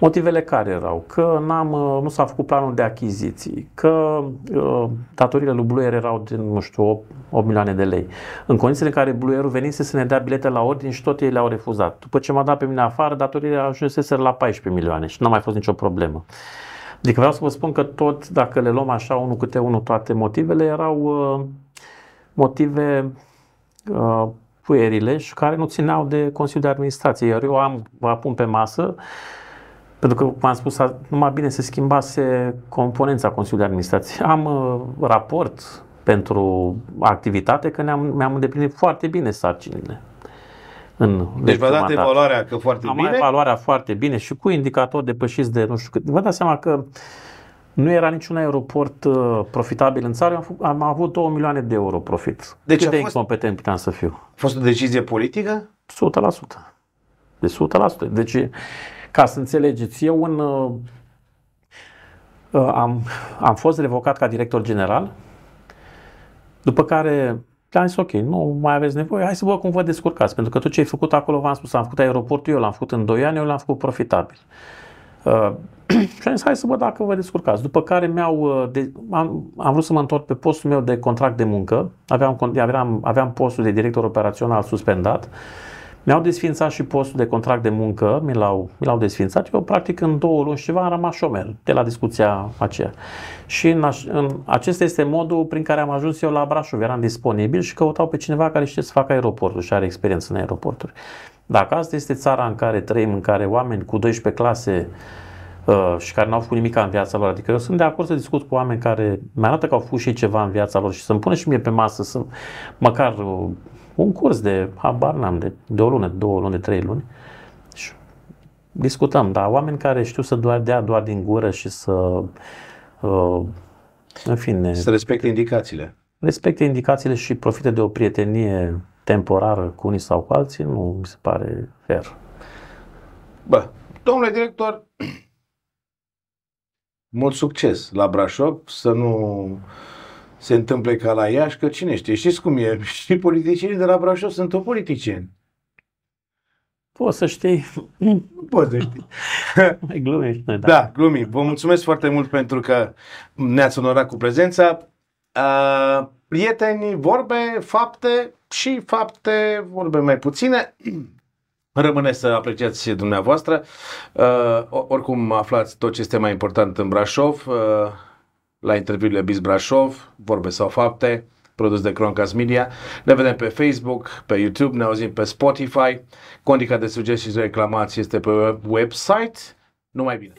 Motivele care erau? Că n-am, uh, nu s-a făcut planul de achiziții, că uh, datorile lui Blue Air erau de, nu știu, 8, 8 milioane de lei. În condițiile în care Blue Air venise să ne dea bilete la ordine și tot ei le-au refuzat. După ce m-a dat pe mine afară, datoriile ajunseseră la 14 milioane și n-a mai fost nicio problemă. Adică vreau să vă spun că tot, dacă le luăm așa unul câte unul, toate motivele erau uh, motive uh, puierile și care nu țineau de Consiliul de Administrație. Iar eu am, vă pun pe masă, pentru că, cum am spus, numai bine se schimbase componența Consiliului de Administrație. Am uh, raport pentru activitate că ne-am, mi-am îndeplinit foarte bine sarcinile. În deci v-a dat evaluarea că foarte am bine? Am evaluarea foarte bine și cu indicatori depășiți de nu știu cât. Vă dați seama că nu era niciun aeroport uh, profitabil în țară, am, am avut 2 milioane de euro profit. Deci Cât de fost, incompetent puteam să fiu? A fost o decizie politică? 100%. De 100%. Deci, ca să înțelegeți, eu în, uh, uh, am, am fost revocat ca director general, după care am zis, ok, nu mai aveți nevoie, hai să văd cum vă descurcați. Pentru că tot ce ai făcut acolo, v-am spus, am făcut aeroportul, eu l-am făcut în 2 ani, eu l-am făcut profitabil. Uh, și am zis, hai să văd dacă vă descurcați. După care mi-au, uh, de, am, am vrut să mă întorc pe postul meu de contract de muncă, aveam, aveam, aveam postul de director operațional suspendat, mi-au desfințat și postul de contract de muncă, mi l-au, mi l-au desfințat. Eu, practic, în două luni și ceva am rămas șomer de la discuția aceea. Și în, în, acesta este modul prin care am ajuns eu la Brașov. Eram disponibil și căutau pe cineva care știe să facă aeroportul și are experiență în aeroporturi. Dacă asta este țara în care trăim, în care oameni cu 12 clase uh, și care n-au făcut nimic în viața lor, adică eu sunt de acord să discut cu oameni care mi arată că au făcut și ceva în viața lor și să-mi pune și mie pe masă să măcar uh, un curs de, habar n-am, de, de o lună, de două luni, de trei luni și discutăm, dar oameni care știu să doar dea doar din gură și să uh, în fine... Să respecte indicațiile. Respecte indicațiile și profite de o prietenie temporară cu unii sau cu alții, nu mi se pare fair. Bă, domnule director, mult succes la Brașov, să nu se întâmple ca la Iași, că cine știe, știți cum e, și politicienii de la Brașov sunt o politicieni. Poți să știi. Nu poți să știi. Mai glumești noi, da. Da, glumim. Vă mulțumesc foarte mult pentru că ne-ați onorat cu prezența. Uh, prieteni, vorbe, fapte și fapte, vorbe mai puține. Rămâne să apreciați dumneavoastră. Uh, oricum aflați tot ce este mai important în Brașov. Uh, la interviurile Biz Brașov, vorbe sau fapte, produs de Croncast Media. Ne vedem pe Facebook, pe YouTube, ne auzim pe Spotify. Condica de sugestii și reclamații este pe website. Numai bine!